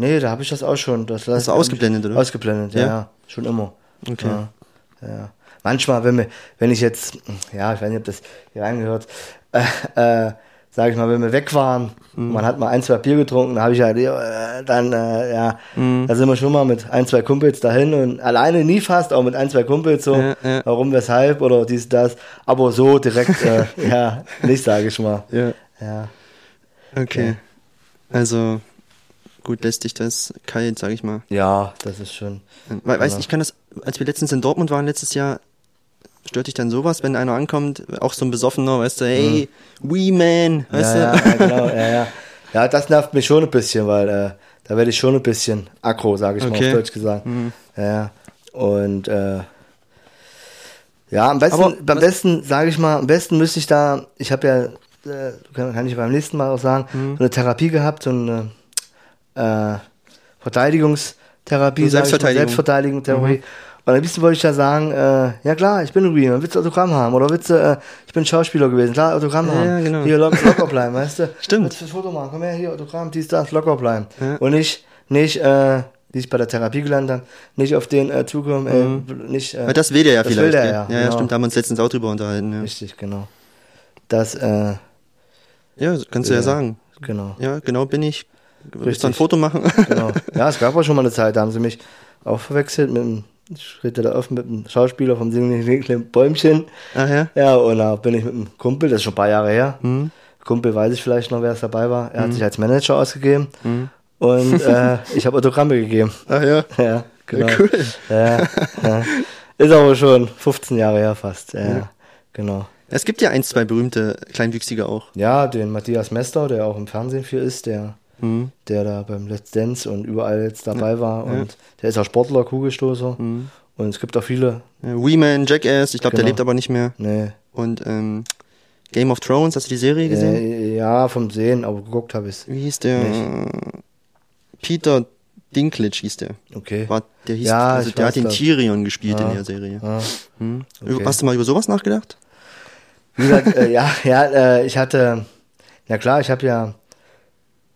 nee, da habe ich das auch schon. Das Hast du ausgeblendet, oder? Ausgeblendet, ja, Ja? ja. Schon immer. Okay. Ja, ja. Manchmal, wenn, mir, wenn ich jetzt, ja, ich weiß nicht, ob das hier reingehört, <laughs> äh, äh, sage ich mal, wenn wir weg waren, Mhm. man hat mal ein, zwei Bier getrunken, dann habe ich halt, äh, dann, äh, ja, Mhm. da sind wir schon mal mit ein, zwei Kumpels dahin und alleine nie fast, auch mit ein, zwei Kumpels so, Ja, ja. warum, weshalb oder dies, das, aber so direkt, äh, <laughs> ja, nicht, sage ich mal. Ja. Ja, Okay. Also, gut, lässt dich das kalt, sag ich mal. ja, das ist schon. Weil, weißt Ja. du, ich kann das, als wir letztens in Dortmund waren, letztes Jahr, stört dich dann sowas, wenn einer ankommt, auch so ein Besoffener, weißt du, hey, we man, weißt Mhm. ja, du? ja, genau, ja, ja. Ja, das nervt mich schon ein bisschen, weil äh, da werde ich schon ein bisschen aggro, sage ich mal Okay. auf Deutsch gesagt. Mhm. Ja. Und äh, ja, am besten, Aber beim was- besten, sage ich mal, am besten müsste ich da, ich habe ja, äh, kann, kann ich beim nächsten Mal auch sagen, Mhm. so eine Therapie gehabt, so eine äh, Verteidigungstherapie, mal, Selbstverteidigung. Selbstverteidigungstherapie. Mhm. Und am liebsten wollte ich ja sagen, äh, ja klar, ich bin ein Real, willst du Autogramm haben? Oder willst du, äh, ich bin Schauspieler gewesen, klar, Autogramm Ja, haben. ja, genau. Hier lock, locker bleiben, weißt du? <laughs> Stimmt. Willst du das Foto machen? Komm her, hier, Autogramm, dies, das, locker bleiben. Ja. Und nicht, nicht, äh, die ich bei der Therapie gelernt habe, nicht auf den äh, zukommen, äh, nicht, äh, Weil das will der ja das vielleicht. will der gell? ja, ja, ja, genau. stimmt, da haben wir uns letztens auch drüber unterhalten. Ja, Richtig, genau. Das, äh, ja kannst du ja, Ja. sagen. genau. Ja, genau bin ich. Willst du Richtig. ein Foto machen? <laughs> genau. Ja, es gab auch schon mal eine Zeit, da haben sie mich auch verwechselt mit einem, ich rede da offen mit einem Schauspieler vom Singenden <laughs> Bäumchen. Ach ja? Ja, und da bin ich mit einem Kumpel, das ist schon ein paar Jahre her. Mhm. Kumpel weiß ich vielleicht noch, wer es dabei war. Er hat sich als Manager ausgegeben Mhm. und <laughs> äh, ich habe Autogramme gegeben. Ach ja. Ja, genau. Ja, cool. Ja, ja. Ist aber schon 15 Jahre her fast. Ja, Ja. genau. Es gibt ja ein, zwei berühmte Kleinwüchsige auch. Ja, den Matthias Mester, der auch im Fernsehen viel ist, der, Mhm. der da beim Let's Dance und überall jetzt dabei war. ja. Und der ist auch Sportler, Kugelstoßer. Mhm. Und es gibt auch viele, Ja, Weeman, Jackass, ich glaube, der Genau. lebt aber nicht mehr. ne, Und ähm, Game of Thrones, hast du die Serie gesehen? äh, ja, vom Sehen, aber geguckt habe ich Wie hieß der? Nicht. Peter Dinklage hieß der. Okay. War, der hieß, Ja, also der hat den das. Tyrion gespielt Ja. in der Serie. Ja. Hm. Okay. Hast du mal über sowas nachgedacht? Wie gesagt, äh, ja, <laughs> ja, äh, ich hatte, ja klar, ich habe ja,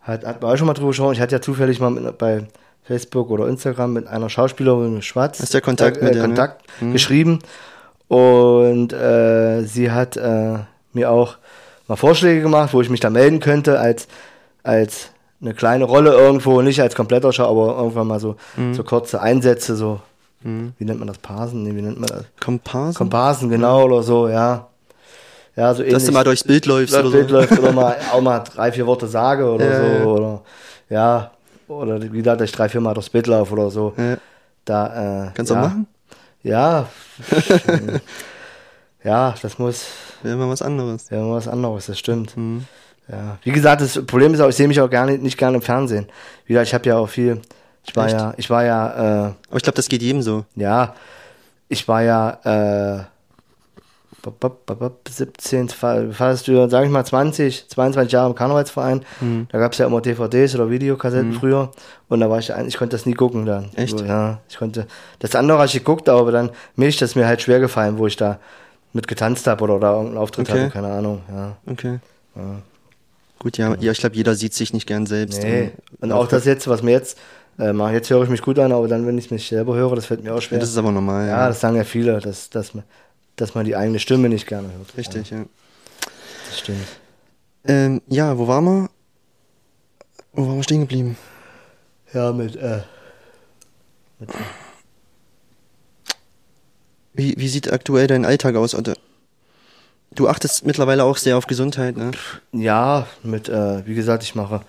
hat, hat man auch schon mal drüber gesprochen, ich hatte ja zufällig mal mit, bei Facebook oder Instagram mit einer Schauspielerin Schwarz du ja Kontakt äh, mit der, ne? Kontakt Mhm. geschrieben und äh, sie hat äh, mir auch mal Vorschläge gemacht, wo ich mich da melden könnte als als eine kleine Rolle irgendwo, nicht als kompletter Schau, aber irgendwann mal so so kurze Einsätze, so Mhm. wie nennt man das Parsen? Nee, wie nennt man das? Komparsen? Komparsen, genau, oder so, ja. Ja, so ähnlich. Dass du mal durchs Bild läufst oder Bild so. läuft oder <laughs> mal auch mal drei, vier Worte sage oder Ja, so. ja. Oder ja, oder wie gesagt, dass ich drei, vier Mal durchs Bild laufe oder so. Da, äh, Kannst du ja, auch machen? Ja. <laughs> ja, das muss Wäre mal was anderes. ja was anderes, das stimmt. Mhm. Ja. Wie gesagt, das Problem ist auch, ich sehe mich auch gerne, nicht gerne im Fernsehen. Wie gesagt, ich habe ja auch viel, ich war Echt? ja, ich war ja, äh, Aber ich glaube, das geht jedem so. ja, ich war ja, äh, 17, fa- fast, sag ich mal 20, 22 Jahre im Karnevalsverein. Mhm. Da gab es ja immer DVDs oder Videokassetten früher. Und da war ich, ich konnte das nie gucken dann. Echt? So, ja, ich konnte, das andere habe ich geguckt, aber dann, mir ist das mir halt schwer gefallen, wo ich da mit getanzt habe oder, oder irgendeinen Auftritt Okay. hatte, keine Ahnung, ja. Okay. Ja. Gut, ja, ja ich glaube, jeder sieht sich nicht gern selbst. Nee. Und auch das jetzt, was mir jetzt, äh, jetzt höre ich mich gut an, aber dann, wenn ich mich selber höre, das fällt mir auch Ja, schwer. das ist aber normal. ja, das sagen ja viele, dass, dass, man, dass man die eigene Stimme nicht gerne hört. Richtig, ja. Das stimmt. Ähm, ja, wo waren wir? Wo waren wir stehen geblieben? Ja, mit, äh, mit Wie, wie sieht aktuell dein Alltag aus, Otte? Du achtest mittlerweile auch sehr auf Gesundheit, ne? ja, mit, äh, wie gesagt, ich mache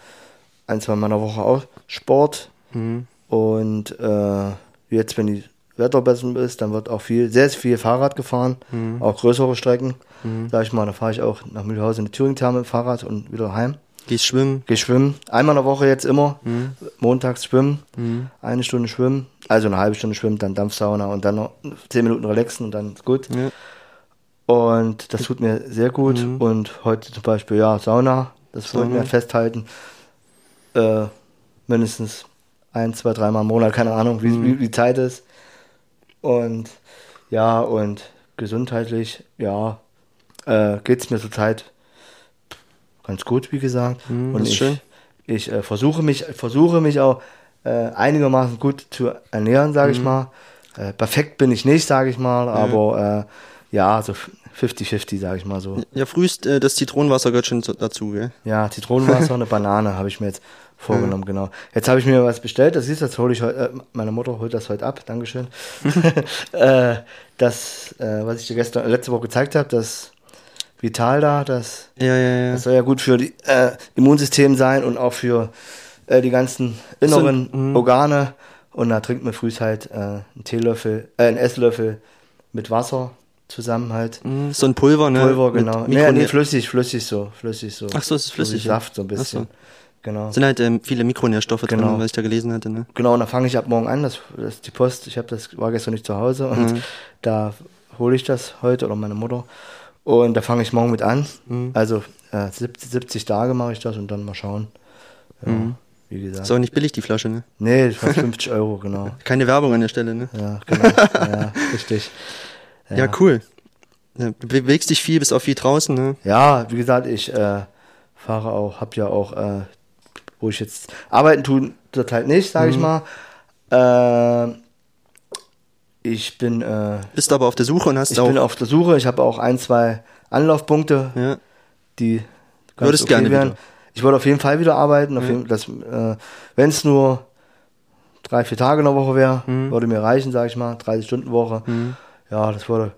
ein, zwei Mal in der Woche auch Sport. Mhm. Und äh, jetzt, wenn die Wetter besser ist, dann wird auch viel, sehr, sehr viel Fahrrad gefahren, Mhm. auch größere Strecken. Sag ich mal, da fahre ich auch nach Mühlhausen in die Thüringen-Therme mit Fahrrad und wieder heim. Gehst schwimmen. Geh schwimmen. Einmal in der Woche jetzt immer. Mhm. Montags schwimmen. Mhm. Eine Stunde schwimmen. Also eine halbe Stunde schwimmen, dann Dampfsauna und dann noch zehn Minuten relaxen und dann ist gut. Ja. Und das tut mir sehr gut. Mhm. Und heute zum Beispiel, ja, Sauna. Das wollten wir Sauna. festhalten. Äh, mindestens ein, zwei, dreimal im Monat, keine Ahnung, wie, Mhm. wie die Zeit ist. Und ja, und gesundheitlich, ja, äh, geht es mir zurzeit ganz gut, wie gesagt. Mhm, und ich, schön. ich äh, versuche mich, versuche mich auch äh, einigermaßen gut zu ernähren, sage Mhm. ich mal. Äh, perfekt bin ich nicht, sage ich mal, aber äh, ja, so 50-50, sage ich mal so. Ja, frühst äh, das Zitronenwasser gehört schon zu- dazu, gell? Ja, Zitronenwasser und eine Banane habe ich mir jetzt vorgenommen, genau. Jetzt habe ich mir was bestellt, das ist, das hole ich heute, äh, meine Mutter holt das heute ab, Dankeschön. <laughs> äh, das, äh, was ich dir gestern, letzte Woche gezeigt habe, das Vital da, das, Ja, ja, ja. das soll ja gut für die äh, Immunsystem sein und auch für äh, die ganzen inneren So, mhm. Organe. Und da trinkt man früh halt äh, einen Teelöffel, äh, einen Esslöffel mit Wasser zusammen halt. Mhm, So ein Pulver, ne? Pulver, genau. Nee, nee, flüssig, flüssig so, flüssig so. Ach so, es ist flüssig, So. Saft so ein bisschen. Genau. Sind halt ähm, viele Mikronährstoffe Genau. drin, was ich da gelesen hatte, ne? Genau, und da fange ich ab morgen an. Das, das ist die Post. Ich habe das war gestern nicht zu Hause und Mhm. da hole ich das heute oder meine Mutter. Und da fange ich morgen mit an. Mhm. Also äh, 70, 70 Tage mache ich das und dann mal schauen. Ja, Mhm. Wie gesagt. Ist auch nicht billig, die Flasche, ne? Nee, war 50 Euro, <laughs> genau. Keine Werbung an der Stelle, ne? Ja, genau. <laughs> ja, richtig. Ja, cool. Ja, du bewegst dich viel, bist auch viel draußen, ne? Ja, wie gesagt, ich äh, fahre auch, hab ja auch, äh, wo ich jetzt arbeiten tun, zurzeit nicht, sage ich mal. Äh, ich bin, äh, Bist aber auf der Suche und hast ich auch. bin auf der Suche. Ich habe auch ein, zwei Anlaufpunkte, ja. die ganz Würdest gerne wären. wieder. Ich wollte auf jeden Fall wieder arbeiten. Das, äh, wenn es nur drei, vier Tage in der Woche wäre, Mhm. würde mir reichen, sage ich mal. 30 Stunden Woche. Mhm. Ja, das würde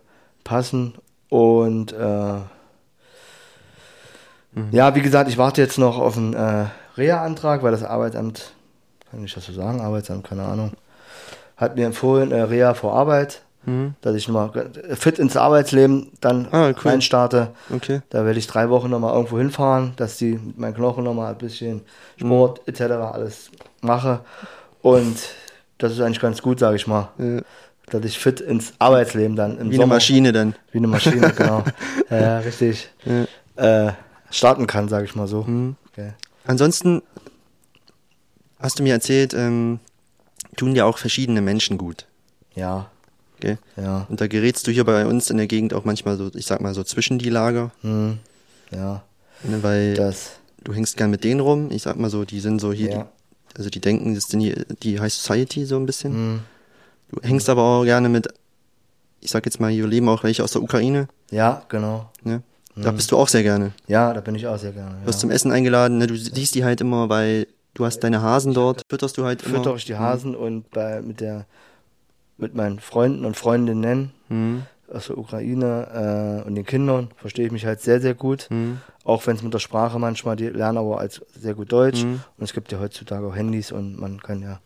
passen. Und äh, Mhm. ja, wie gesagt, ich warte jetzt noch auf einen äh, Reha-Antrag, weil das Arbeitsamt, kann ich das so sagen, Arbeitsamt, keine Ahnung, hat mir empfohlen, äh, Reha vor Arbeit, Mhm. dass ich nochmal fit ins Arbeitsleben dann Ah, cool. reinstarte. Okay. Da werde ich drei Wochen nochmal irgendwo hinfahren, dass die mit meinen Knochen nochmal ein bisschen Sport etc. alles mache. Und das ist eigentlich ganz gut, sage ich mal, Äh, dass ich fit ins Arbeitsleben dann im wie Sommer eine Maschine dann. wie eine Maschine, <laughs> genau. Ja, richtig. Ja. Äh, starten kann, sage ich mal so. Mhm. Okay. Ansonsten hast du mir erzählt, ähm, tun dir auch verschiedene Menschen gut. Ja, Gell? ja, Und da gerätst du hier bei uns in der Gegend auch manchmal so, ich sag mal so zwischen die Lager, hm, ja, ne, weil das, du hängst gern mit denen rum. Ich sag mal so, die sind so hier, ja, die, also die denken, das sind hier die High Society so ein bisschen. hm, Du hängst aber auch gerne mit, ich sag jetzt mal, hier leben auch welche aus der Ukraine. ja, genau. Ne? Da bist du auch sehr gerne. Ja, da bin ich auch sehr gerne. Du wirst Ja. zum Essen eingeladen, ne? du siehst die halt immer, weil du hast deine Hasen dort, fütterst du halt immer. Fütter ich die Hasen und bei, mit der, mit meinen Freunden und Freundinnen Mhm. aus der Ukraine äh, und den Kindern verstehe ich mich halt sehr, sehr gut. Mhm. Auch wenn es mit der Sprache manchmal, die lernen aber als sehr gut Deutsch. Und es gibt ja heutzutage auch Handys und man kann ja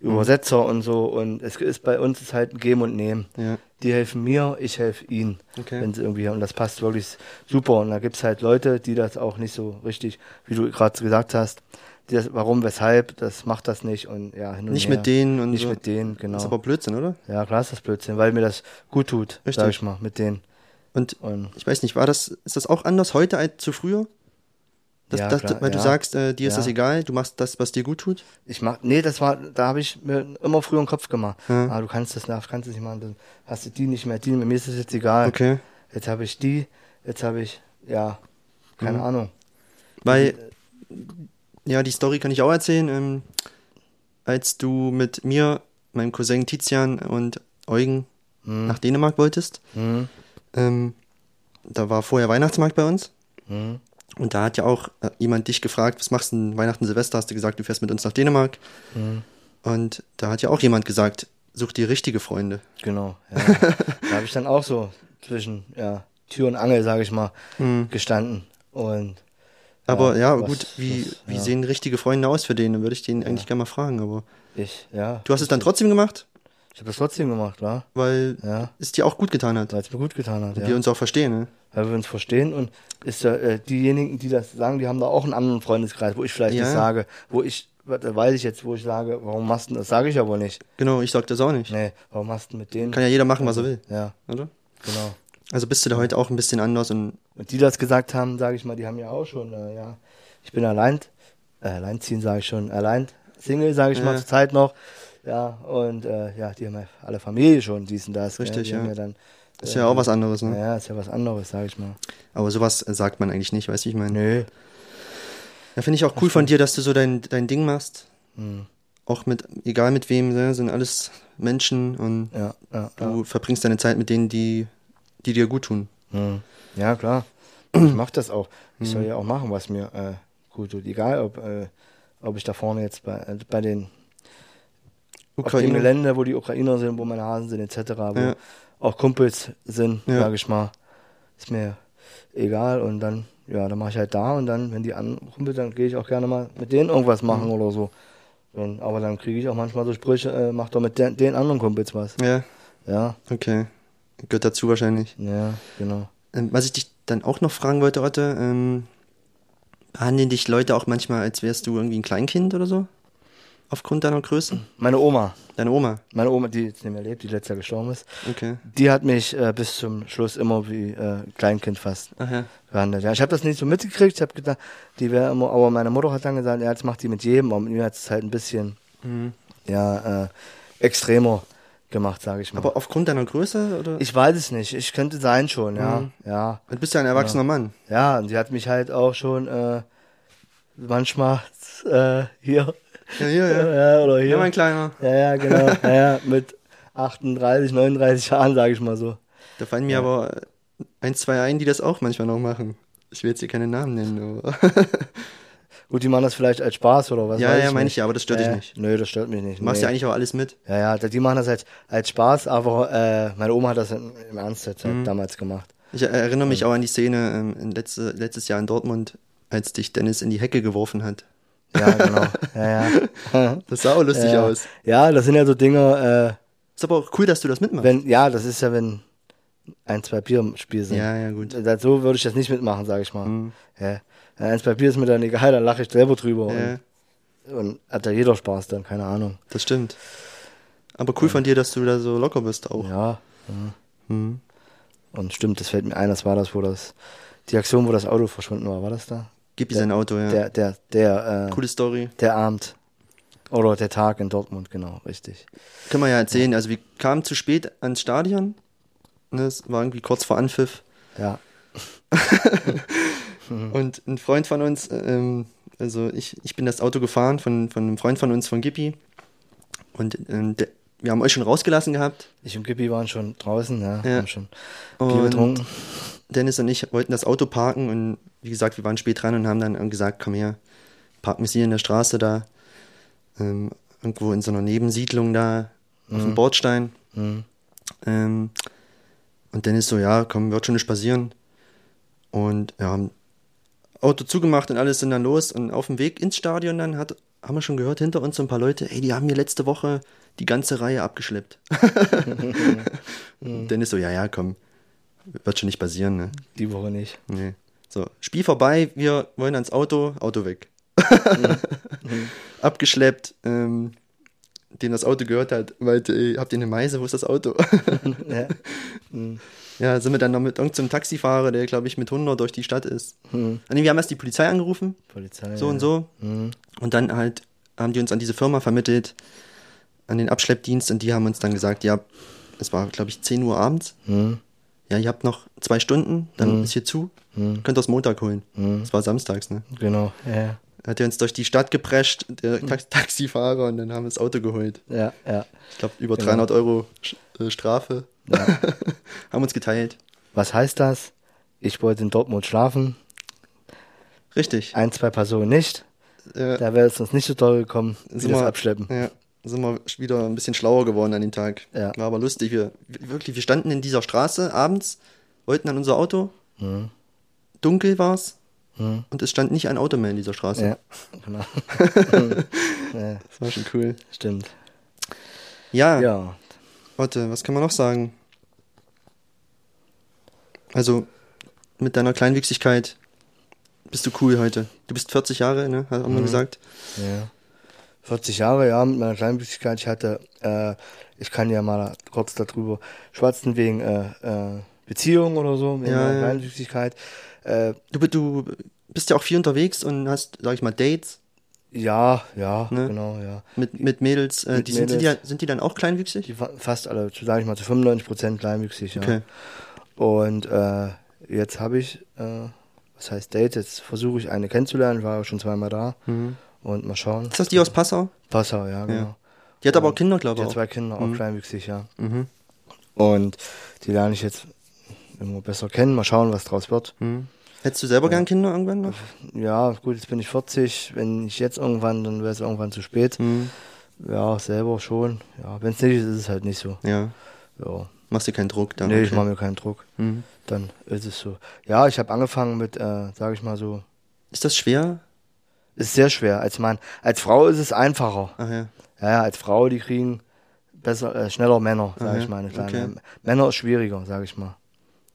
Übersetzer und so. Und es ist bei uns ist halt ein Geben und Nehmen. Ja. Die helfen mir, ich helfe ihnen. Okay. Wenn sie irgendwie, und das passt wirklich super. Und da gibt es halt Leute, die das auch nicht so richtig, wie du gerade gesagt hast, die das, warum, weshalb, das macht das nicht und ja, hin und Nicht her. mit denen und Nicht so. mit denen, genau. Das ist aber Blödsinn, oder? Ja, klar ist das Blödsinn, weil mir das gut tut, Richtig. sag ich mal, mit denen. Und Und ich weiß nicht, war das, ist das auch anders heute als zu früher? Das, Ja, das, klar, weil du ja. sagst, äh, dir ist Ja. das egal, du machst das, was dir gut tut? ich mach, nee, das war, da habe ich mir immer früher einen Kopf gemacht. Ja. Ah, du kannst das nach, kannst das nicht machen, dann hast du die nicht mehr, die mir ist das jetzt egal. Okay. Jetzt habe ich die, jetzt habe ich, ja, keine Mhm. Ahnung. Weil, ja, die Story kann ich auch erzählen. Ähm, als du mit mir, meinem Cousin Tizian und Eugen Hm. nach Dänemark wolltest, Hm. ähm, da war vorher Weihnachtsmarkt bei uns. Und da hat ja auch äh, jemand dich gefragt, was machst du denn Weihnachten, Silvester? Hast du gesagt, du fährst mit uns nach Dänemark. Hm. Und da hat ja auch jemand gesagt, such dir richtige Freunde. Genau. Ja. <laughs> da habe ich dann auch so zwischen ja, Tür und Angel, sage ich mal, gestanden. Und Aber ja, was- gut, wie, was- wie ja. sehen richtige Freunde aus für den? Dann würde ich den eigentlich gerne mal fragen. Aber ich, ja. du hast es dann trotzdem gemacht, Ich habe das trotzdem gemacht, wa? weil Ja. es dir auch gut getan hat. Weil es mir gut getan hat. Und Ja. wir uns auch verstehen. Ne? weil wir uns verstehen und ist ja, äh, diejenigen, die das sagen, die haben da auch einen anderen Freundeskreis, wo ich vielleicht Ja. nicht sage, wo ich, da weiß ich jetzt, wo ich sage, warum machst du das? Sage ich aber nicht. Genau, ich sag das auch nicht. Nee, warum machst du mit denen? Kann ja jeder machen, was er will, Ja, oder? genau. Also bist du da heute auch ein bisschen anders und Und die das gesagt haben, sage ich mal, die haben ja auch schon, äh, ja, ich bin allein, äh, alleinziehen sage ich schon, allein, Single sage ich mal Ja. zur Zeit noch, ja, und äh, ja, die haben ja alle Familie schon, dies und das. Richtig, ja. Ja dann, ist ja auch was anderes, ne? ja, ist ja was anderes, sage ich mal. Aber sowas äh, sagt man eigentlich nicht, weißt du, ich meine? Nö. Ja, finde ich auch cool von dir, dass du so dein, dein Ding machst. Hm. Auch mit, egal mit wem, ne? sind alles Menschen und Ja, ja, du verbringst deine Zeit mit denen, die, die dir gut tun. Hm. Ja, klar. Ich mach das auch. Ich soll ja auch machen, was mir äh, gut tut. Egal, ob, äh, ob ich da vorne jetzt bei, äh, bei den auf dem Ukraine. Gelände, wo die Ukrainer sind, wo meine Hasen sind, etc., wo Ja. auch Kumpels sind, Ja. sage ich mal. Ist mir egal und dann, ja, dann mache ich halt da und dann, wenn die anrufen, dann gehe ich auch gerne mal mit denen irgendwas machen Mhm. oder so. Wenn, aber dann kriege ich auch manchmal so Sprüche, äh, mach doch mit den, den anderen Kumpels was. Ja, Ja, okay. Gehört dazu wahrscheinlich. ja, genau. Ähm, was ich dich dann auch noch fragen wollte, Otte, ähm, behandeln dich Leute auch manchmal, als wärst du irgendwie ein Kleinkind oder so? Aufgrund deiner Größe? Meine Oma, Deine Oma? meine Oma, die jetzt nicht mehr lebt, die letztes Jahr gestorben ist, Okay. die hat mich äh, bis zum Schluss immer wie äh, Kleinkind fast Ach ja. behandelt. Ja, ich habe das nicht so mitgekriegt. Ich habe gedacht, die wäre immer, aber meine Mutter hat dann gesagt, ja, jetzt macht die mit jedem, aber mit mir hat es halt ein bisschen, Mhm. ja, äh, extremer gemacht, sage ich mal. Aber aufgrund deiner Größe oder? ich weiß es nicht. Ich könnte sein schon, ja, Mhm. ja, du bist ja ein erwachsener Mann. ja. Und sie hat mich halt auch schon äh, manchmal äh, hier, Ja, ja, ja. ja, oder hier, Ja, mein Kleiner. ja, ja, genau, <laughs> ja, ja, mit 38, 39 Jahren, sage ich mal so. Da fallen mir aber ein, zwei ein, die das auch manchmal noch machen. Ich will jetzt hier keine Namen nennen, aber. <laughs> Gut, die machen das vielleicht als Spaß oder was Ja, ja, meine ich ja, aber das stört dich Ja, nicht. Nö, das stört mich nicht. Du machst nee. ja eigentlich auch alles mit. Ja, ja, die machen das als, als Spaß, aber äh, meine Oma hat das im Ernst halt Mhm. damals gemacht. Ich erinnere mich auch an die Szene ähm, letzte, letztes Jahr in Dortmund, als dich Dennis in die Hecke geworfen hat. Ja, genau. ja, ja. <laughs> Das sah auch lustig ja. aus. Ja, das sind ja so Dinge, Ist aber auch cool, dass du das äh, mitmachst. wenn, ja, das ist ja, wenn ein, zwei Bier im Spiel sind. ja, ja, gut. So würde ich das nicht mitmachen, sage ich mal. Mhm. Ja. Wenn ein, zwei Bier ist mir dann egal, dann lache ich selber drüber. Ja, Und, und hat da jeder Spaß dann, keine Ahnung. das stimmt. Aber cool von dir, dass du da so locker bist auch. Ja. Mhm. Und stimmt, das fällt mir ein, das war das, wo das, die Aktion, wo das Auto verschwunden war, war das da? Gib ihm sein Auto, ja. Der, der, der, äh, Coole Story. Der Abend. Oder der Tag in Dortmund, genau, richtig. Können wir ja erzählen. Also wir kamen zu spät ans Stadion. Ne, Es war irgendwie kurz vor Anpfiff. Ja. <laughs> Und ein Freund von uns, ähm, also ich, ich bin das Auto gefahren von, von einem Freund von uns, von Gippi. Und ähm, der, wir haben euch schon rausgelassen gehabt. Ich und Gippi waren schon draußen, ja, Ja. haben schon Bier Und getrunken. Dennis und ich wollten das Auto parken und wie gesagt, wir waren spät dran und haben dann gesagt, komm her, parken wir hier in der Straße da, ähm, irgendwo in so einer Nebensiedlung da auf dem Bordstein. Mhm. Ähm, Und Dennis so, ja, komm, wird schon nicht passieren. Und ja, haben Auto zugemacht und alles sind dann los. Und auf dem Weg ins Stadion dann hat, haben wir schon gehört, hinter uns so ein paar Leute, ey, die haben mir letzte Woche die ganze Reihe abgeschleppt. <laughs> Dennis so, ja, ja, komm, wird schon nicht passieren, ne? Die Woche nicht. Nee. So, Spiel vorbei, wir wollen ans Auto, Auto weg. <laughs> Abgeschleppt, ähm, dem das Auto gehört hat, meinte, ey, habt ihr eine Meise, wo ist das Auto? <laughs> ja. ja, sind wir dann noch mit irgendeinem Taxifahrer, der, glaube ich, mit 100 durch die Stadt ist. Mhm. Nee, wir haben erst die Polizei angerufen, Polizei. so ja. und so. Mhm. Und dann halt haben die uns an diese Firma vermittelt, an den Abschleppdienst, und die haben uns dann gesagt, ja, es war, glaube ich, 10 Uhr abends. Mhm. Ja, ihr habt noch zwei Stunden, dann Mhm. ist hier zu. Mhm. Könnt ihr das Montag holen. Mhm. Das war samstags, ne? Genau. Ja. Hat er uns durch die Stadt geprescht, der Ta Taxifahrer, und dann haben wir das Auto geholt. Ja, ja. Ich glaube, über Genau. 300 Euro äh, Strafe. Ja. <laughs> haben uns geteilt. Was heißt das? Ich wollte in Dortmund schlafen. Richtig. Ein, zwei Personen nicht. Äh, Da wäre es uns nicht so toll gekommen, wie Sind das Abschleppen. ja, sind wir wieder ein bisschen schlauer geworden an den Tag. Ja. War aber lustig. Wir, wir- wirklich, wir standen in dieser Straße abends, wollten an unser Auto. Mhm. Dunkel war's Mhm. und es stand nicht ein Auto mehr in dieser Straße. Ja, genau. <laughs> ja, Das war schon cool. stimmt. Ja, Ja. warte, was kann man noch sagen? Also, mit deiner Kleinwüchsigkeit bist du cool heute. Du bist 40 Jahre, ne? Haben wir Mhm. gesagt. Ja. 40 Jahre, ja, mit meiner Kleinwüchsigkeit. Ich hatte, äh, ich kann ja mal kurz darüber schwatzen wegen äh, äh, Beziehung oder so, wegen Ja, meiner. Kleinwüchsigkeit. Äh, Du, du bist ja auch viel unterwegs und hast, sag ich mal, Dates ja, ja, Ne? genau, ja. mit, mit Mädels. Äh, Mit die, Sind, die, Mädels. sind die dann auch kleinwüchsig? Die fa- fast alle, sage ich mal, zu 95 Prozent kleinwüchsig, ja. Okay. Und äh, jetzt habe ich, äh, was heißt Date, jetzt versuche ich eine kennenzulernen, ich war ja schon zweimal da Mhm. Und mal schauen. Ist das die aus Passau? Passau, ja, genau. Die hat aber auch Kinder, Die glaube ich. hat Auch. zwei Kinder, auch Mhm. kleinwüchsig, ja. Mhm. Und die lerne ich jetzt immer besser kennen, mal schauen, was draus wird. Mhm. Hättest du selber Ja. gern Kinder irgendwann noch? Ja, gut, jetzt bin ich 40, wenn ich jetzt irgendwann, dann wäre es irgendwann zu spät. Mhm. Ja, selber schon. Ja, wenn es nicht ist, ist es halt nicht so. Ja. Ja. Machst dir keinen Druck da? nee, ich mache mir keinen Druck. Mhm. Dann ist es so. Ja, ich habe angefangen mit, äh, sage ich mal so, Ist das schwer? Ist sehr schwer. Als Mann, als Frau ist es einfacher. Ach ja. Ja, als Frau, die kriegen besser, äh, schneller Männer, sage ich mal. Okay. Männer ist schwieriger, sage ich mal.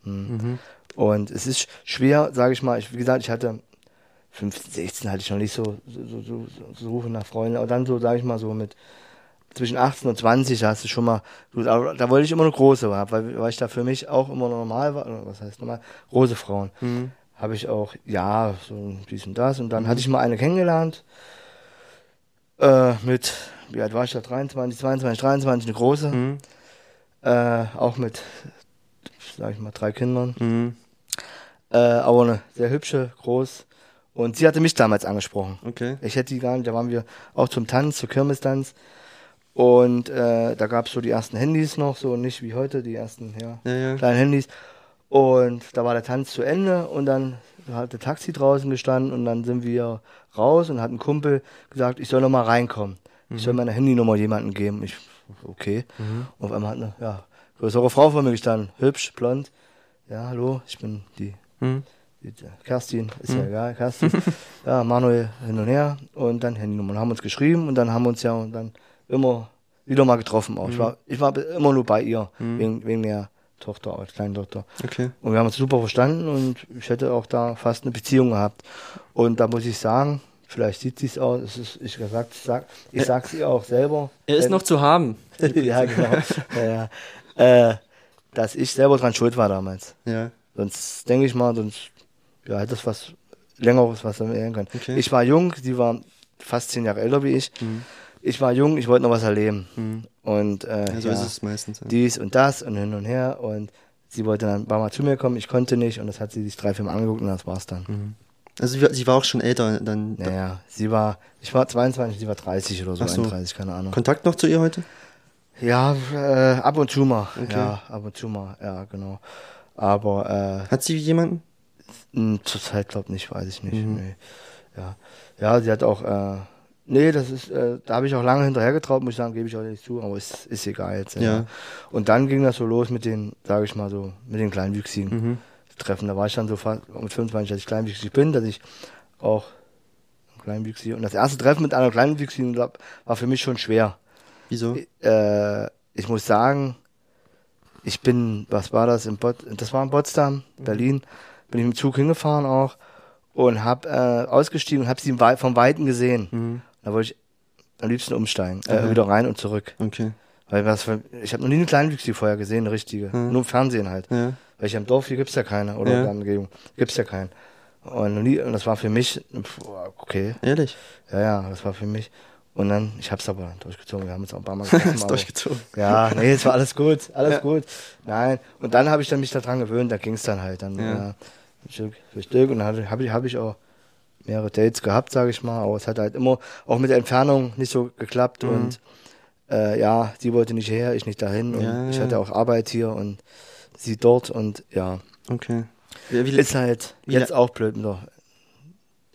Hm. Mhm. Und es ist schwer, sage ich mal. Ich, wie gesagt, ich hatte 15, 16 hatte ich noch nicht so, so, so, so, so Suche nach Freunden. Und dann so, sage ich mal, so mit zwischen 18 und 20 da hast du schon mal, aber da wollte ich immer eine große weil, weil ich da für mich auch immer normal war, was heißt normal, große Frauen. Mhm. Habe ich auch, ja, so dies und das. Und dann hatte ich mal eine kennengelernt, äh, mit, wie alt war ich da, 23, 22, 23, eine große. Mhm. Äh, auch mit, sag ich mal, drei Kindern. Mhm. Äh, aber eine sehr hübsche, groß. Und sie hatte mich damals angesprochen. Okay. Ich hätte die gar nicht, da waren wir auch zum Tanz, zur Kirmestanz. Und äh, da gab es so die ersten Handys noch, so nicht wie heute, die ersten ja, Ja, ja. kleinen Handys. Und da war der Tanz zu Ende und dann hat der Taxi draußen gestanden und dann sind wir raus und hat ein Kumpel gesagt, ich soll noch mal reinkommen. Ich soll meine Handynummer jemandem geben. Ich, okay. Mhm. Und auf einmal hat eine ja, größere Frau vor mir gestanden, hübsch, blond. Ja, hallo, ich bin die Mhm. die- Kerstin, ist ja egal, Kerstin. <laughs> ja, Manuel hin und her und dann Handynummer. Und haben uns geschrieben und dann haben wir uns ja dann immer wieder mal getroffen auch. Ich, war, ich war immer nur bei ihr, wegen, wegen der Tochter, als Kleintochter. Okay. Und wir haben uns super verstanden und ich hätte auch da fast eine Beziehung gehabt. Und da muss ich sagen, vielleicht sieht sie es auch, es ist, ich gesagt, sag, ich sag's ihr auch selber. Er ist noch zu haben. <laughs> ja, genau. ja, ja. Äh, dass ich selber dran schuld war damals. Ja. Sonst denke ich mal, sonst ja, hätte es was längeres, was wir werden können. Okay. Ich war jung, sie war fast zehn Jahre älter wie ich. Mhm. Ich war jung, ich wollte noch was erleben. Mhm. Und äh, Ja, so ja, ist es meistens. Ja. dies und das und hin und her. Und sie wollte dann ein paar Mal zu mir kommen, ich konnte nicht. Und das hat sie sich drei, vier Mal angeguckt und das war's dann. Mhm. Also sie war, auch schon älter, dann Naja, sie war, ich war 22, sie war 30 oder so, so. 31, keine Ahnung. Kontakt noch zu ihr heute? Ja, äh, ab und zu mal. Okay. Ja, ab und zu mal, ja, genau. Aber äh, Hat sie jemanden? Hm, Zurzeit glaube nicht, weiß ich nicht. Mhm. Nee. Ja. ja, sie hat auch äh, Nee, das ist, äh, da habe ich auch lange hinterher getraut, muss ich sagen, gebe ich auch nicht zu, aber ist, ist egal jetzt. Ja. Und dann ging das so los mit den, sage ich mal so, mit den Kleinwüchsigen Mhm. Treffen. Da war ich dann so fast mit 25, dass ich kleinwüchsig bin, dass ich auch kleinwüchsig. Und das erste Treffen mit einer Kleinwüchsigen war war für mich schon schwer. Wieso? Äh, ich muss sagen, ich bin, was war das, in Pot das war in Potsdam, Berlin, bin ich mit dem Zug hingefahren auch und habe äh, ausgestiegen und habe sie vom Weiten gesehen. Mhm. Da wollte ich am liebsten umsteigen, äh, Okay. wieder rein und zurück. Okay. Weil was ich habe noch nie eine Kleinwüchsige vorher gesehen, eine richtige. Mhm. Nur im Fernsehen halt. Ja. Weil ich am Dorf hier gibt's ja keine oder Ja. in der Umgebung gibt's ja keinen. Und, nie, und das war für mich, okay, Ehrlich? ja, ja, das war für mich. Und dann, ich hab's aber durchgezogen, wir haben uns auch ein paar Mal <laughs> getroffen. Durchgezogen. ja, nee, es war alles gut, alles Ja. gut. Nein, und dann habe ich dann mich daran gewöhnt, da ging's dann halt dann Ja. ja. Stück für Stück und dann habe ich, hab ich auch mehrere Dates gehabt, sage ich mal, aber es hat halt immer auch mit der Entfernung nicht so geklappt Mhm. und äh, ja, sie wollte nicht her, ich nicht dahin und Ja, ich hatte auch Arbeit hier und sie dort und ja, Okay. Wie, wie, ist halt wie jetzt auch blöd mit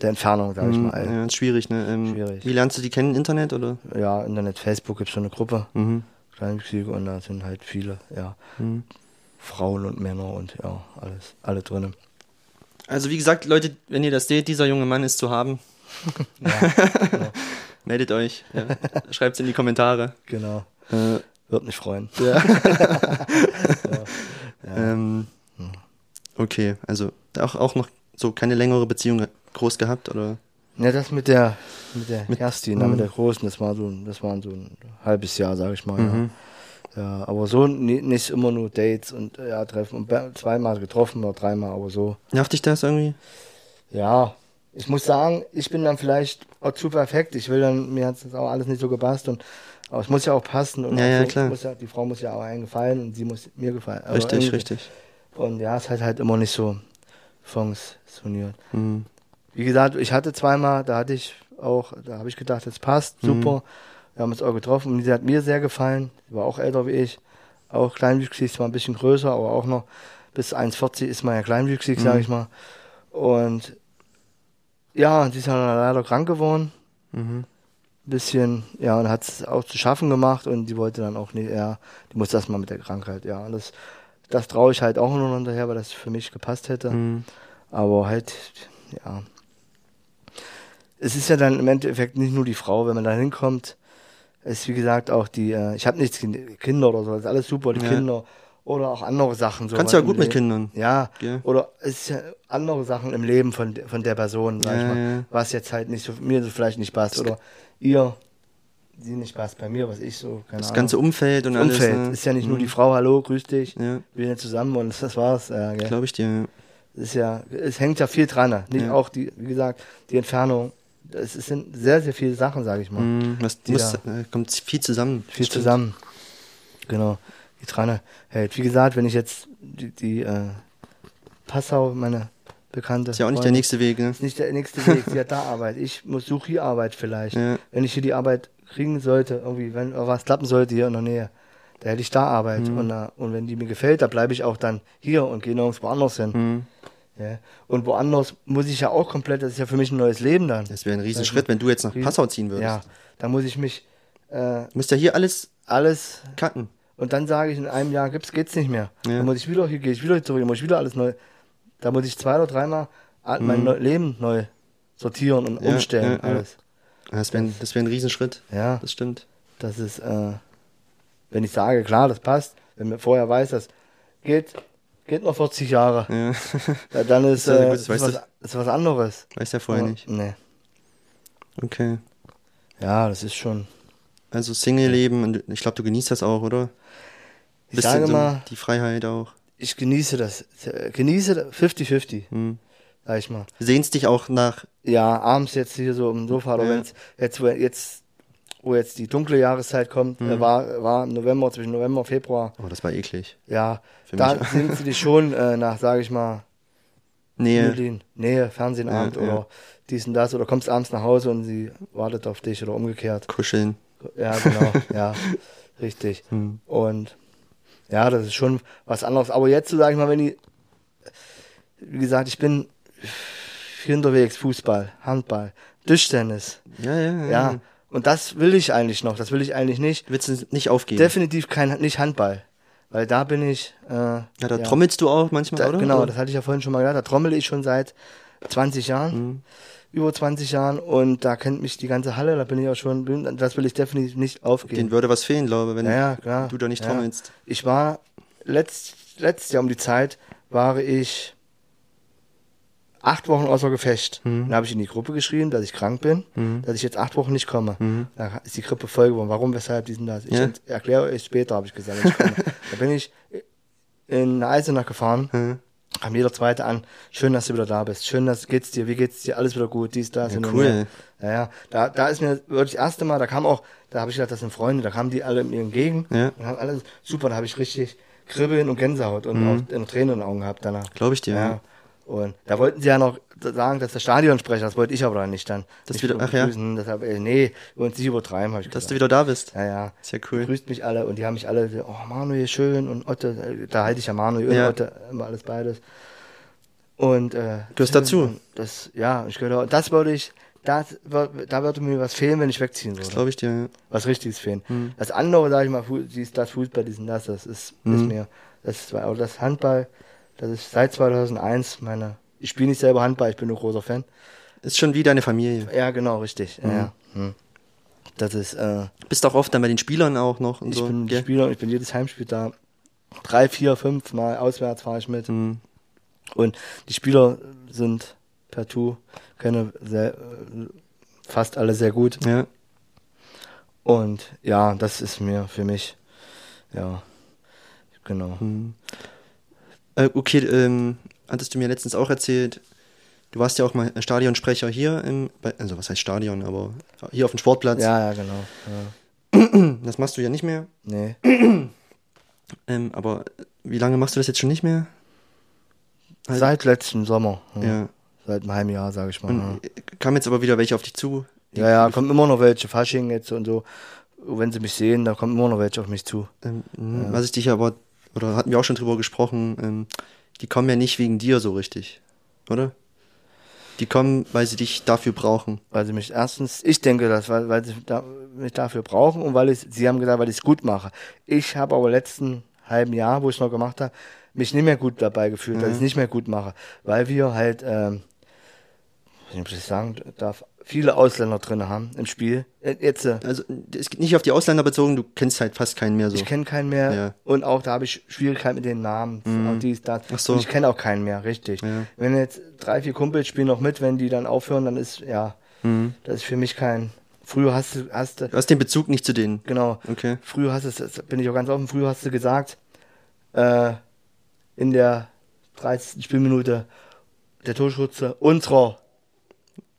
der, Entfernung, sage ich Mhm, mal. Ja, ist schwierig, ne? Ähm, Schwierig. Wie lernst du die kennen? Internet oder? Ja, Internet, Facebook gibt so eine Gruppe, Mhm. Kleinwüchsige und da sind halt viele, ja, Mhm. Frauen und Männer und ja, alles, alle drinnen. Also wie gesagt, Leute, wenn ihr das seht, dieser junge Mann ist zu haben. <laughs> Meldet euch. Ja. Schreibt es in die Kommentare. Genau. Äh, Wird mich freuen. <laughs> <laughs> ähm, okay, also auch, auch noch so keine längere Beziehung groß gehabt oder? Ja, das mit der mit der Mit- Kerstin, mit der Großen, das war so, das waren so ein halbes Jahr, sage ich mal. Mhm. Ja. Ja, aber so ni- nicht immer nur Dates und ja, treffen und zweimal getroffen oder dreimal, aber so. Nervt dich das irgendwie? Ja, ich muss sagen, ich bin dann vielleicht auch zu perfekt. Ich will dann, mir hat das auch alles nicht so gepasst und aber es muss ja auch passen und Ja, ja, so klar. Ja, die Frau muss ja auch einen gefallen und sie muss mir gefallen. Also Richtig, irgendwie- richtig. Und ja, es hat halt immer nicht so funktioniert. Mhm. Wie gesagt, ich hatte zweimal, da hatte ich auch, da habe ich gedacht, das passt, Mhm. Wir haben uns auch getroffen und sie hat mir sehr gefallen. Sie war auch älter wie ich, auch kleinwüchsig, zwar ein bisschen größer, aber auch noch bis 1,40 ist man ja kleinwüchsig, Mhm. sage ich mal. Und ja, sie ist dann leider krank geworden, Mhm. ein bisschen, ja, und hat es auch zu schaffen gemacht und die wollte dann auch nicht, ja, die musste erst mal mit der Krankheit, ja. Und das, das traue ich halt auch nur hinterher, weil das für mich gepasst hätte. Mhm. Aber halt, ja. Es ist ja dann im Endeffekt nicht nur die Frau, wenn man da hinkommt. Es ist wie gesagt auch die, äh, ich habe nichts gegen Kinder oder so, das ist alles super, die Ja. Kinder oder auch andere Sachen. So Kannst ja im gut mit. Kindern. Ja, Gell? oder es ist ja andere Sachen im Leben von, von der Person, sag Ja, ich mal, ja. was jetzt halt nicht so, mir so vielleicht nicht passt oder ihr, sie nicht passt bei mir, was ich so, keine Das Ahnung. ganze Umfeld und alles. Umfeld ne? ist ja nicht nur Mhm. die Frau, hallo, grüß dich, Ja, wir sind zusammen und das war's. Ja, gell. glaube ich dir. ja. Es ist ja, es hängt ja viel dran. ne? Nicht Ja. auch die, wie gesagt, die Entfernung. Es sind sehr, sehr viele Sachen, sage ich mal. Was, Die muss, da- äh, kommt viel zusammen. viel Stimmt. zusammen. Genau. Die dran hält. Wie gesagt, wenn ich jetzt die, die äh, Passau, meine Bekannte. Ist ja auch nicht der Freundin- nächste Weg, ne? ist nicht der nächste Weg. Sie <laughs> hat da Arbeit. Ich muss suche hier Arbeit vielleicht. Ja. Wenn ich hier die Arbeit kriegen sollte, irgendwie, wenn was klappen sollte hier in der Nähe, da hätte ich da Arbeit. Mhm. Und, äh, und wenn die mir gefällt, da bleibe ich auch dann hier und gehe nirgends woanders hin. Mhm. Ja. Und woanders muss ich ja auch komplett, das ist ja für mich ein neues Leben dann. Das wäre ein Riesenschritt, wenn du jetzt nach Passau ziehen würdest. Ja, da muss ich mich äh, Du musst ja hier alles alles cutten. und dann sage ich in einem Jahr gibt's geht's nicht mehr. Ja. Dann muss ich wieder hier gehe ich wieder zurück, dann muss ich wieder alles neu. Da muss ich zwei oder dreimal mein Mhm. neu Leben neu sortieren und Ja, umstellen ja, alles. Das wäre ein, das wär ein Riesenschritt. Ja, Das stimmt. das ist äh, wenn ich sage, klar, das passt, wenn man vorher weiß, das geht geht noch 40 Jahre, Ja. ja, dann ist, ja äh, gut, ist, weißt was, du. ist was anderes. Weiß ja vorher Aber- nicht. Nee. Okay. Ja, das ist schon. Also Single-Leben, und ich glaube, du genießt das auch, oder? Ich sage so mal, die Freiheit auch. ich genieße das. Genieße 50-50, Hm. sag ich mal. Sehnst dich auch nach. Ja, abends jetzt hier so im Sofa oder Ja. wenn's jetzt, jetzt, wo jetzt die dunkle Jahreszeit kommt, Mhm. äh, war, war im November, zwischen November und Februar, Oh, das war eklig. ja, Für da mich. sind sie dich schon <laughs> äh, nach, sage ich mal, Nähe. Nähe, Nähe Fernsehenabend Ja, ja. oder dies und das oder kommst abends nach Hause und sie wartet auf dich oder umgekehrt. Kuscheln. Ja, genau, <laughs> ja, richtig. Hm. Und ja, das ist schon was anderes. Aber jetzt, so sag ich mal, wenn ich, wie gesagt, ich bin viel unterwegs, Fußball, Handball, Tischtennis. Ja, ja, ja. Ja. Und das will ich eigentlich noch. Das will ich eigentlich nicht. Willst du nicht aufgeben? Definitiv kein, nicht Handball. Weil da bin ich. Äh, ja, da trommelst du auch manchmal, da, oder? Genau, das hatte ich ja vorhin schon mal gesagt. Da trommel ich schon seit 20 Jahren. Mhm. Über 20 Jahren. Und da kennt mich die ganze Halle. Da bin ich auch schon. Das will ich definitiv nicht aufgeben. Den würde was fehlen, glaube ich, wenn Ja, ja, du da nicht Ja. trommelst. Ich war letzt, letztes Jahr um die Zeit war ich acht Wochen außer Gefecht. Mhm. Dann habe ich in die Gruppe geschrieben, dass ich krank bin, dass ich jetzt acht Wochen nicht komme. Mhm. Da ist die Grippe voll geworden. Warum, weshalb, diesen das? Ich Ja. erkläre euch später, habe ich gesagt. Ich <laughs> da bin ich in Eisenach gefahren. Mhm. Kam jeder Zweite an. Schön, dass du wieder da bist. Schön, dass geht's dir. Wie geht's dir? Alles wieder gut. Dies, das. Ja, und cool. Ja, ja. Da, da ist mir wirklich das erste Mal, da kam auch, da habe ich gedacht, das sind Freunde, da kamen die alle mir entgegen. Ja. Und haben alles, super, da habe ich richtig Kribbeln und Gänsehaut und auch eine Träne in den Augen gehabt danach. Glaube ich dir. Ja. Ja. Und da wollten sie ja noch sagen, dass der Stadionsprecher, das wollte ich aber dann nicht dann. Dass wieder- ach ja. Deshalb, äh, nee, es nicht übertreiben, habe ich Dass gesagt. du wieder da bist. ja, ja. Ist ja cool. Grüßt mich alle und die haben mich alle, so, oh Manuel, schön und Otto, äh, da halte ich ja Manuel und Ja. Otto, immer alles beides. Und äh, Gehörst dazu. Das, ja, ich gehöre, das würde ich, das, da würde mir was fehlen, wenn ich wegziehen würde. Glaube ich dir. ja. Was richtiges fehlen. Hm. Das andere, sag ich mal, dies, das Fußball, dies und das, das ist, Hm. ist mir, das ist, das Handball, das ist seit 2001 meine, ich spiele nicht selber Handball, ich bin ein großer Fan. Ist schon wie deine Familie. Ja, genau, richtig. Ja, ja. Hm. Das ist, äh, Bist auch oft dann bei den Spielern auch noch und ich so. bin gell? Spieler ich bin jedes Heimspiel da. Drei, vier, fünf Mal auswärts fahre ich mit. Hm. Und die Spieler sind partout, kenne sehr, äh, fast alle sehr gut. Ja. Und ja, das ist mir für mich, ja, genau. Hm. Äh, okay, ähm, hattest du mir letztens auch erzählt, du warst ja auch mal Stadionsprecher hier im, also was heißt Stadion, aber hier auf dem Sportplatz. Ja, ja, genau. Ja. <clears throat> Das machst du ja nicht mehr. Nee. <clears throat> Ähm, aber wie lange machst du das jetzt schon nicht mehr? Halt- Seit letztem Sommer. Ja. Ja. Seit einem halben Jahr, sage ich mal. Und äh, kamen jetzt aber wieder welche auf dich zu? ja, ja, kommen immer noch welche, Fasching jetzt und so. Wenn sie mich sehen, da kommen immer noch welche auf mich zu. Ähm, Was ich dich aber, oder hatten wir auch schon drüber gesprochen, ähm, die kommen ja nicht wegen dir so richtig, oder? Die kommen, weil sie dich dafür brauchen. Weil sie mich erstens, ich denke das, weil, weil sie da, mich dafür brauchen und weil ich, sie haben gesagt, weil ich es gut mache. Ich habe aber letzten halben Jahr, wo ich es noch gemacht habe, mich nicht mehr gut dabei gefühlt, dass ich es nicht mehr gut mache. Weil wir halt, ähm, soll ich das sagen darf, viele Ausländer drin haben im Spiel. Äh, Jetzt, äh, Also es geht nicht auf die Ausländer bezogen, du kennst halt fast keinen mehr so. ich kenne keinen mehr Ja. und auch da habe ich Schwierigkeiten mit den Namen. Auch dies, das. Ach so. Und ich kenne auch keinen mehr, richtig. Ja. Wenn jetzt drei, vier Kumpels spielen noch mit, wenn die dann aufhören, dann ist, ja, das ist für mich kein. Früher hast du, hast du, Du hast den Bezug nicht zu denen. genau. Okay. Früher hast du, das bin ich auch ganz offen, früher hast du gesagt, äh, in der 30. Spielminute, der Torschütze unserer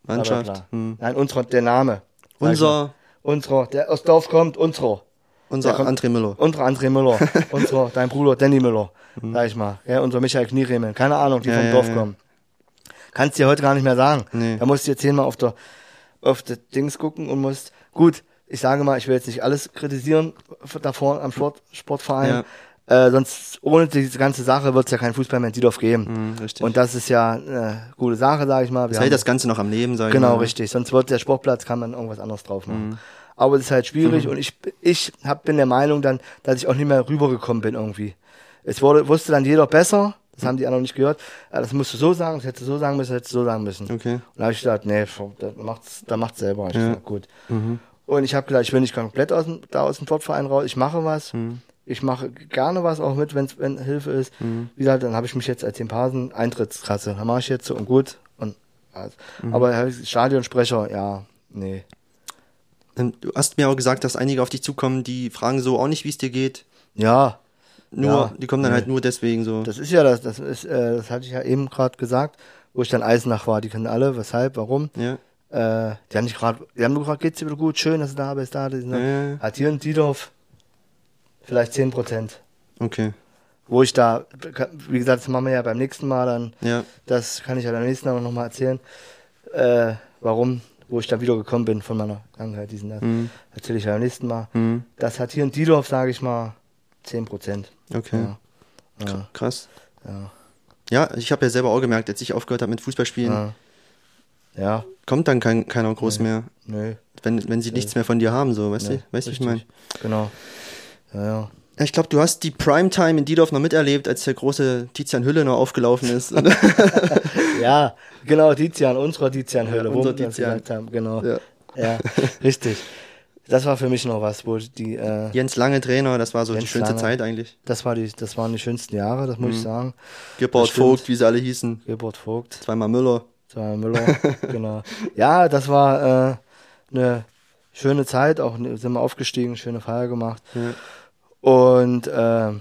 Mannschaft. Hm. Nein, unserer, der Name. Unser, Unserer, der aus Dorf kommt, unser Der kommt- André Müller. Unser André Müller. <laughs> unser, dein Bruder Danny Müller. Sag ich mal. Ja, unser Michael Knieremen. Keine Ahnung, die. Ja, vom ja, Dorf ja. kommen. Kannst dir heute gar nicht mehr sagen. Nee. Da musst du jetzt zehnmal auf der, auf das Dings gucken und musst, gut, ich sage mal, ich will jetzt nicht alles kritisieren davor am Sport, Sportverein. Äh, sonst, ohne diese ganze Sache wird es ja kein Fußball mehr in Diedorf geben. Hm, richtig. Und das ist ja eine gute Sache, sage ich mal. Wir das hält das Ganze noch am Leben, sag ich Genau, mal. richtig. Sonst wird der Sportplatz, kann man irgendwas anderes drauf machen. Mhm. Aber es ist halt schwierig und ich, ich hab, bin der Meinung dann, dass ich auch nicht mehr rübergekommen bin irgendwie. Es wurde, wusste dann jeder besser, das haben die anderen nicht gehört. Ja, das musst du so sagen, das hättest du so sagen müssen, das hättest du so sagen müssen. Okay. Und da habe ich gedacht, nee, da macht's, da macht's selber. Ich Ja. gesagt, gut. Und ich habe gedacht, ich will nicht komplett aus dem, da aus dem Sportverein raus, ich mache was. Ich mache gerne was auch mit, wenn's, wenn Hilfe ist. Wie gesagt, dann habe ich mich jetzt als Pasen Eintrittskasse. Da mache ich jetzt so und gut. Und, also, Aber hab ich- Stadionsprecher, ja, nee. Du hast mir auch gesagt, dass einige auf dich zukommen, die fragen so auch nicht, wie es dir geht. Ja, Nur, Ja. die kommen dann Nee. halt nur deswegen so. das ist ja das, das ist, äh, das hatte ich ja eben gerade gesagt, wo ich dann Eisenach war. Die kennen alle, weshalb, warum. ja. Äh, die haben nicht gerade, die haben nur gefragt, geht's dir wieder gut, schön, dass du da bist, da, Ja, ja, ja. Hat hier in Diedorf vielleicht 10 Prozent. Okay. Wo ich da, wie gesagt, das machen wir ja beim nächsten Mal dann, Ja. das kann ich ja beim nächsten Mal noch mal erzählen, äh, warum, wo ich da wieder gekommen bin von meiner Krankheit, diesen das. Mhm. Erzähle ich ja beim nächsten Mal. Mhm. Das hat hier in Diedorf, sage ich mal, 10 Prozent. Okay. Ja. Ja, Krass. ja, Ja, ich habe ja selber auch gemerkt, als ich aufgehört habe mit Fußballspielen, ja. Ja. Kommt dann kein, keiner groß Nee. mehr. Nö. Wenn, wenn sie nichts mehr von dir haben, so, weißt Nee, du? Weißt du, ich meine? Genau. Ja, ja. Ich glaube, du hast die Primetime in Diedorf noch miterlebt, als der große Tizian Hülle noch aufgelaufen ist. <laughs> <laughs> Ja, genau, Tizian, unserer Tizian-Höhle, Ja, wo unser wir Tizian. haben, genau. Ja. Ja, richtig. Das war für mich noch was, wo die, äh, Jens Lange Trainer, das war so die Jens schönste Lange. Zeit eigentlich. das war die, das waren die schönsten Jahre, das muss ich sagen. Gebhard. Vogt, wie sie alle hießen. Geburt Vogt, Zweimal Müller. zweimal Müller, <laughs> genau. Ja, das war äh, eine schöne Zeit, auch sind wir aufgestiegen, schöne Feier gemacht. Ja. Und äh, äh,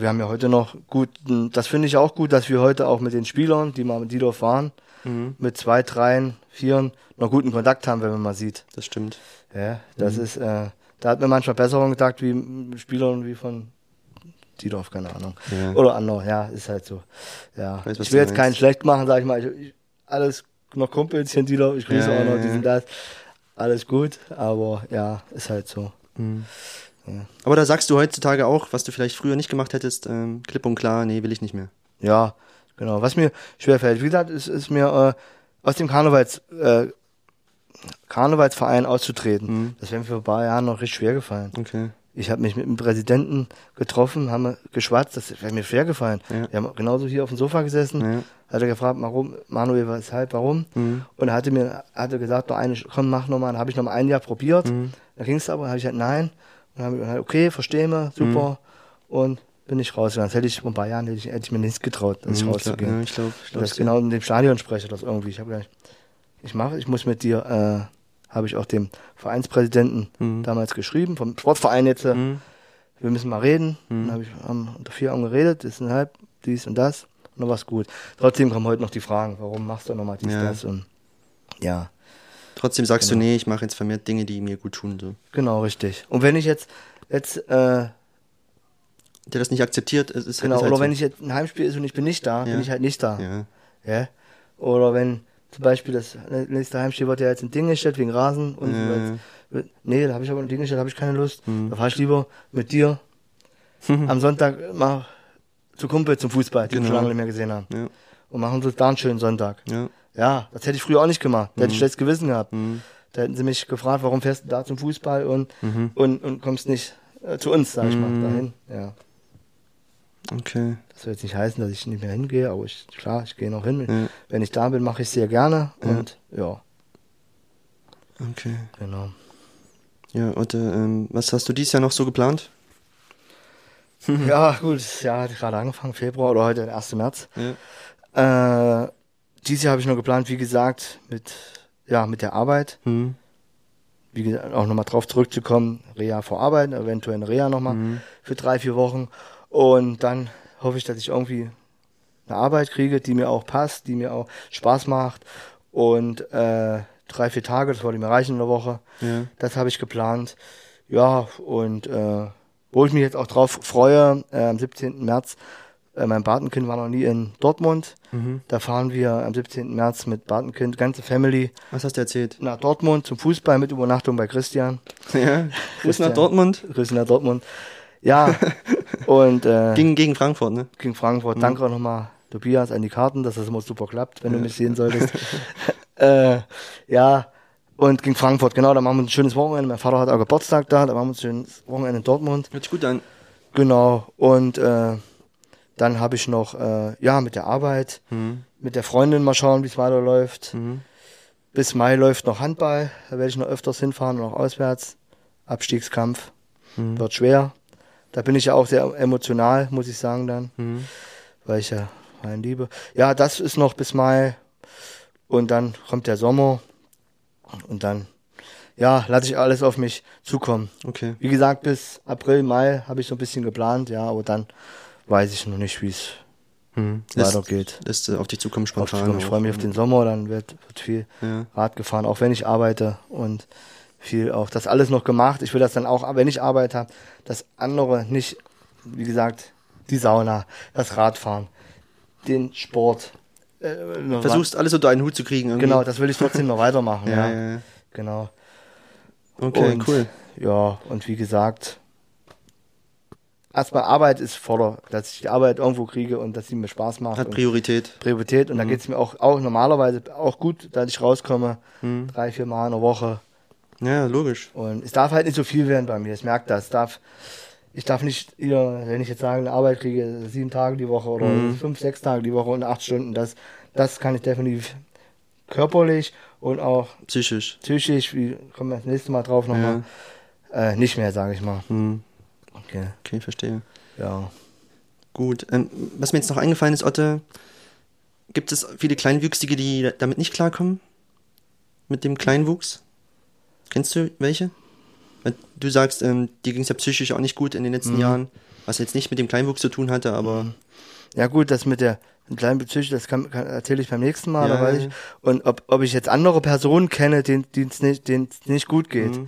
wir haben ja heute noch gut, das finde ich auch gut, dass wir heute auch mit den Spielern, die mal mit Diedorf waren, Mhm, mit zwei, dreien, vieren noch guten Kontakt haben, wenn man mal sieht. das stimmt. Ja, das Mhm. ist, äh, da hat mir manchmal besseren Kontakt wie Spielern wie von Diedorf, keine Ahnung. Ja. Oder andere, ja, ist halt so. Ja. Weiß, ich will jetzt keinen schlecht machen, sag ich mal. Ich, ich, alles noch in Diedorf, ich grüße Ja, auch noch ja, diesen das. Alles gut, aber ja, ist halt so. Mhm. Ja. Aber da sagst du heutzutage auch, was du vielleicht früher nicht gemacht hättest, ähm, klipp und klar, nee, will ich nicht mehr. Ja, genau. Was mir schwerfällt, wie gesagt, ist, ist mir äh, aus dem Karnevals, äh, Karnevalsverein auszutreten. Mhm. Das wäre mir vor ein paar Jahren noch richtig schwer gefallen. Okay. Ich habe mich mit dem Präsidenten getroffen, haben geschwatzt, das wäre mir schwer gefallen. Ja. Wir haben genauso hier auf dem Sofa gesessen, Ja. hat er gefragt, warum, Manuel, weshalb, warum? Mhm. Und er hatte mir, hatte gesagt, noch eine, komm, mach nochmal, habe ich noch mal ein Jahr probiert. Mhm. Da ging es aber, habe ich gesagt, nein. Und dann habe ich gesagt, okay, verstehe mir, super. Mhm. Und bin ich rausgegangen. Das hätte ich vor ein paar Jahren hätte ich, hätte ich mir nicht getraut, dass ich Mhm, rauszugehen. Ja, ich glaube, ich glaub, das genau in dem Stadion spreche das irgendwie. Ich habe gesagt, ich mache, ich muss mit dir, äh, habe ich auch dem Vereinspräsidenten Mhm. damals geschrieben, vom Sportverein jetzt, äh, Mhm. wir müssen mal reden. Mhm. Dann habe ich haben unter vier Augen geredet, das ist ein halb, dies und das. Und dann war's gut. Trotzdem kommen heute noch die Fragen, warum machst du nochmal dies, Ja. das und ja, Trotzdem sagst Genau. du, nee, ich mache jetzt vermehrt Dinge, die mir gut tun. So. genau, richtig. Und wenn ich jetzt, jetzt, äh, Der das nicht akzeptiert, es ist genau, ist halt oder so. wenn ich jetzt ein Heimspiel ist und ich bin nicht da, Ja. bin ich halt nicht da. Ja. Ja. Oder wenn zum Beispiel das nächste Heimspiel wird ja jetzt in Dingestedt wegen Rasen und Ja. so. Nee, da habe ich aber in Dingestedt habe ich keine Lust. Mhm. Da fahre ich lieber mit dir <laughs> am Sonntag mal zu Kumpel zum Fußball, die wir Genau. schon lange nicht mehr gesehen haben. Ja. Und machen so da einen schönen Sonntag. Ja. Ja, das hätte ich früher auch nicht gemacht. Da hätte ich schlechtes Gewissen gehabt. Mhm. Da hätten sie mich gefragt, warum fährst du da zum Fußball und, Mhm. und, und kommst nicht äh, zu uns, sag ich mal, Mhm. dahin. Ja. Okay. Das soll jetzt nicht heißen, dass ich nicht mehr hingehe, aber ich, klar, ich gehe noch hin. Ja. Wenn ich da bin, mache ich sehr gerne. Ja. Und ja, Okay. genau. Ja, und äh, ähm, was hast du dieses Jahr noch so geplant? <laughs> Ja, gut, hat gerade angefangen, Februar oder heute der 1. März. Ja. Äh, dieses Jahr habe ich noch geplant, wie gesagt, mit, ja, mit der Arbeit. Mhm. Wie gesagt, auch nochmal drauf zurückzukommen, Reha vorarbeiten, eventuell eine Reha nochmal Mhm. für drei, vier Wochen. Und dann hoffe ich, dass ich irgendwie eine Arbeit kriege, die mir auch passt, die mir auch Spaß macht. Und äh, drei, vier Tage, das wollte mir reichen in der Woche. Ja. Das habe ich geplant. Ja, und äh, wo ich mich jetzt auch drauf freue, äh, am 17. März, äh, mein Patenkind war noch nie in Dortmund. Mhm. Da fahren wir am 17. März mit Patenkind, ganze Family, Was hast du erzählt? nach Dortmund zum Fußball mit Übernachtung bei Christian. <laughs> Ja. Grüß nach Dortmund. Grüße nach Dortmund. Ja, <laughs> und äh, Gegen, gegen Frankfurt, ne? gegen Frankfurt. Danke auch nochmal, Tobias, an die Karten, dass das immer super klappt, wenn du mich sehen solltest. <laughs> äh, ja, und gegen Frankfurt, genau, da machen wir ein schönes Wochenende. Mein Vater hat auch Geburtstag da, da machen wir ein schönes Wochenende in Dortmund. Hört sich gut an. Genau, und äh, dann habe ich noch, äh, ja, mit der Arbeit, Mhm. mit der Freundin mal schauen, wie es weiterläuft. Mhm. Bis Mai läuft noch Handball, da werde ich noch öfters hinfahren und auch auswärts. Abstiegskampf Mhm. wird schwer. Da bin ich ja auch sehr emotional, muss ich sagen dann, Mhm. weil ich ja rein liebe. Ja, das ist noch bis Mai und dann kommt der Sommer und dann, ja, lasse ich alles auf mich zukommen. Okay. Wie gesagt, bis April, Mai habe ich so ein bisschen geplant, ja, aber dann weiß ich noch nicht, wie es. Lässt, weitergeht. lässt äh, auf dich zukommen Auf- spontan. Ich auch. freue mich auf den Sommer, dann wird, wird viel Ja. Rad gefahren, auch wenn ich arbeite und viel auch das alles noch gemacht. Ich will das dann auch, wenn ich Arbeit habe, das andere nicht, wie gesagt, die Sauna, das Radfahren, den Sport. Äh, Versuchst alles unter einen Hut zu kriegen. Irgendwie. Genau, das will ich trotzdem noch <laughs> weitermachen. Ja, ja, ja, ja. genau. Okay, Und- cool. Ja, und wie gesagt, erstmal Arbeit ist Vorder, dass ich die Arbeit irgendwo kriege und dass sie mir Spaß macht. Hat Priorität. Priorität. Und da geht es mir auch, auch normalerweise auch gut, dass ich rauskomme, drei, vier Mal in der Woche. Ja, logisch. Und es darf halt nicht so viel werden bei mir. Ich merke das. Es darf, ich darf nicht, wenn ich jetzt sage, eine Arbeit kriege, sieben Tage die Woche oder fünf, sechs Tage die Woche und acht Stunden, das, das kann ich definitiv körperlich und auch Psychisch. psychisch, wie kommen wir das nächste Mal drauf nochmal, äh, nicht mehr, sage ich mal. Hm. Okay. Okay, verstehe. Ja. Gut. Ähm, was mir jetzt noch eingefallen ist, Otte, gibt es viele Kleinwüchsige, die damit nicht klarkommen? Mit dem Kleinwuchs? Kennst du welche? Du sagst, ähm, dir ging es ja psychisch auch nicht gut in den letzten Jahren, was jetzt nicht mit dem Kleinwuchs zu tun hatte, aber Ja gut, das mit der kleinen Psyche, das kann, kann, erzähle ich beim nächsten Mal, Ja, da weiß ich. Und ob, ob ich jetzt andere Personen kenne, denen es nicht, denen es nicht gut geht.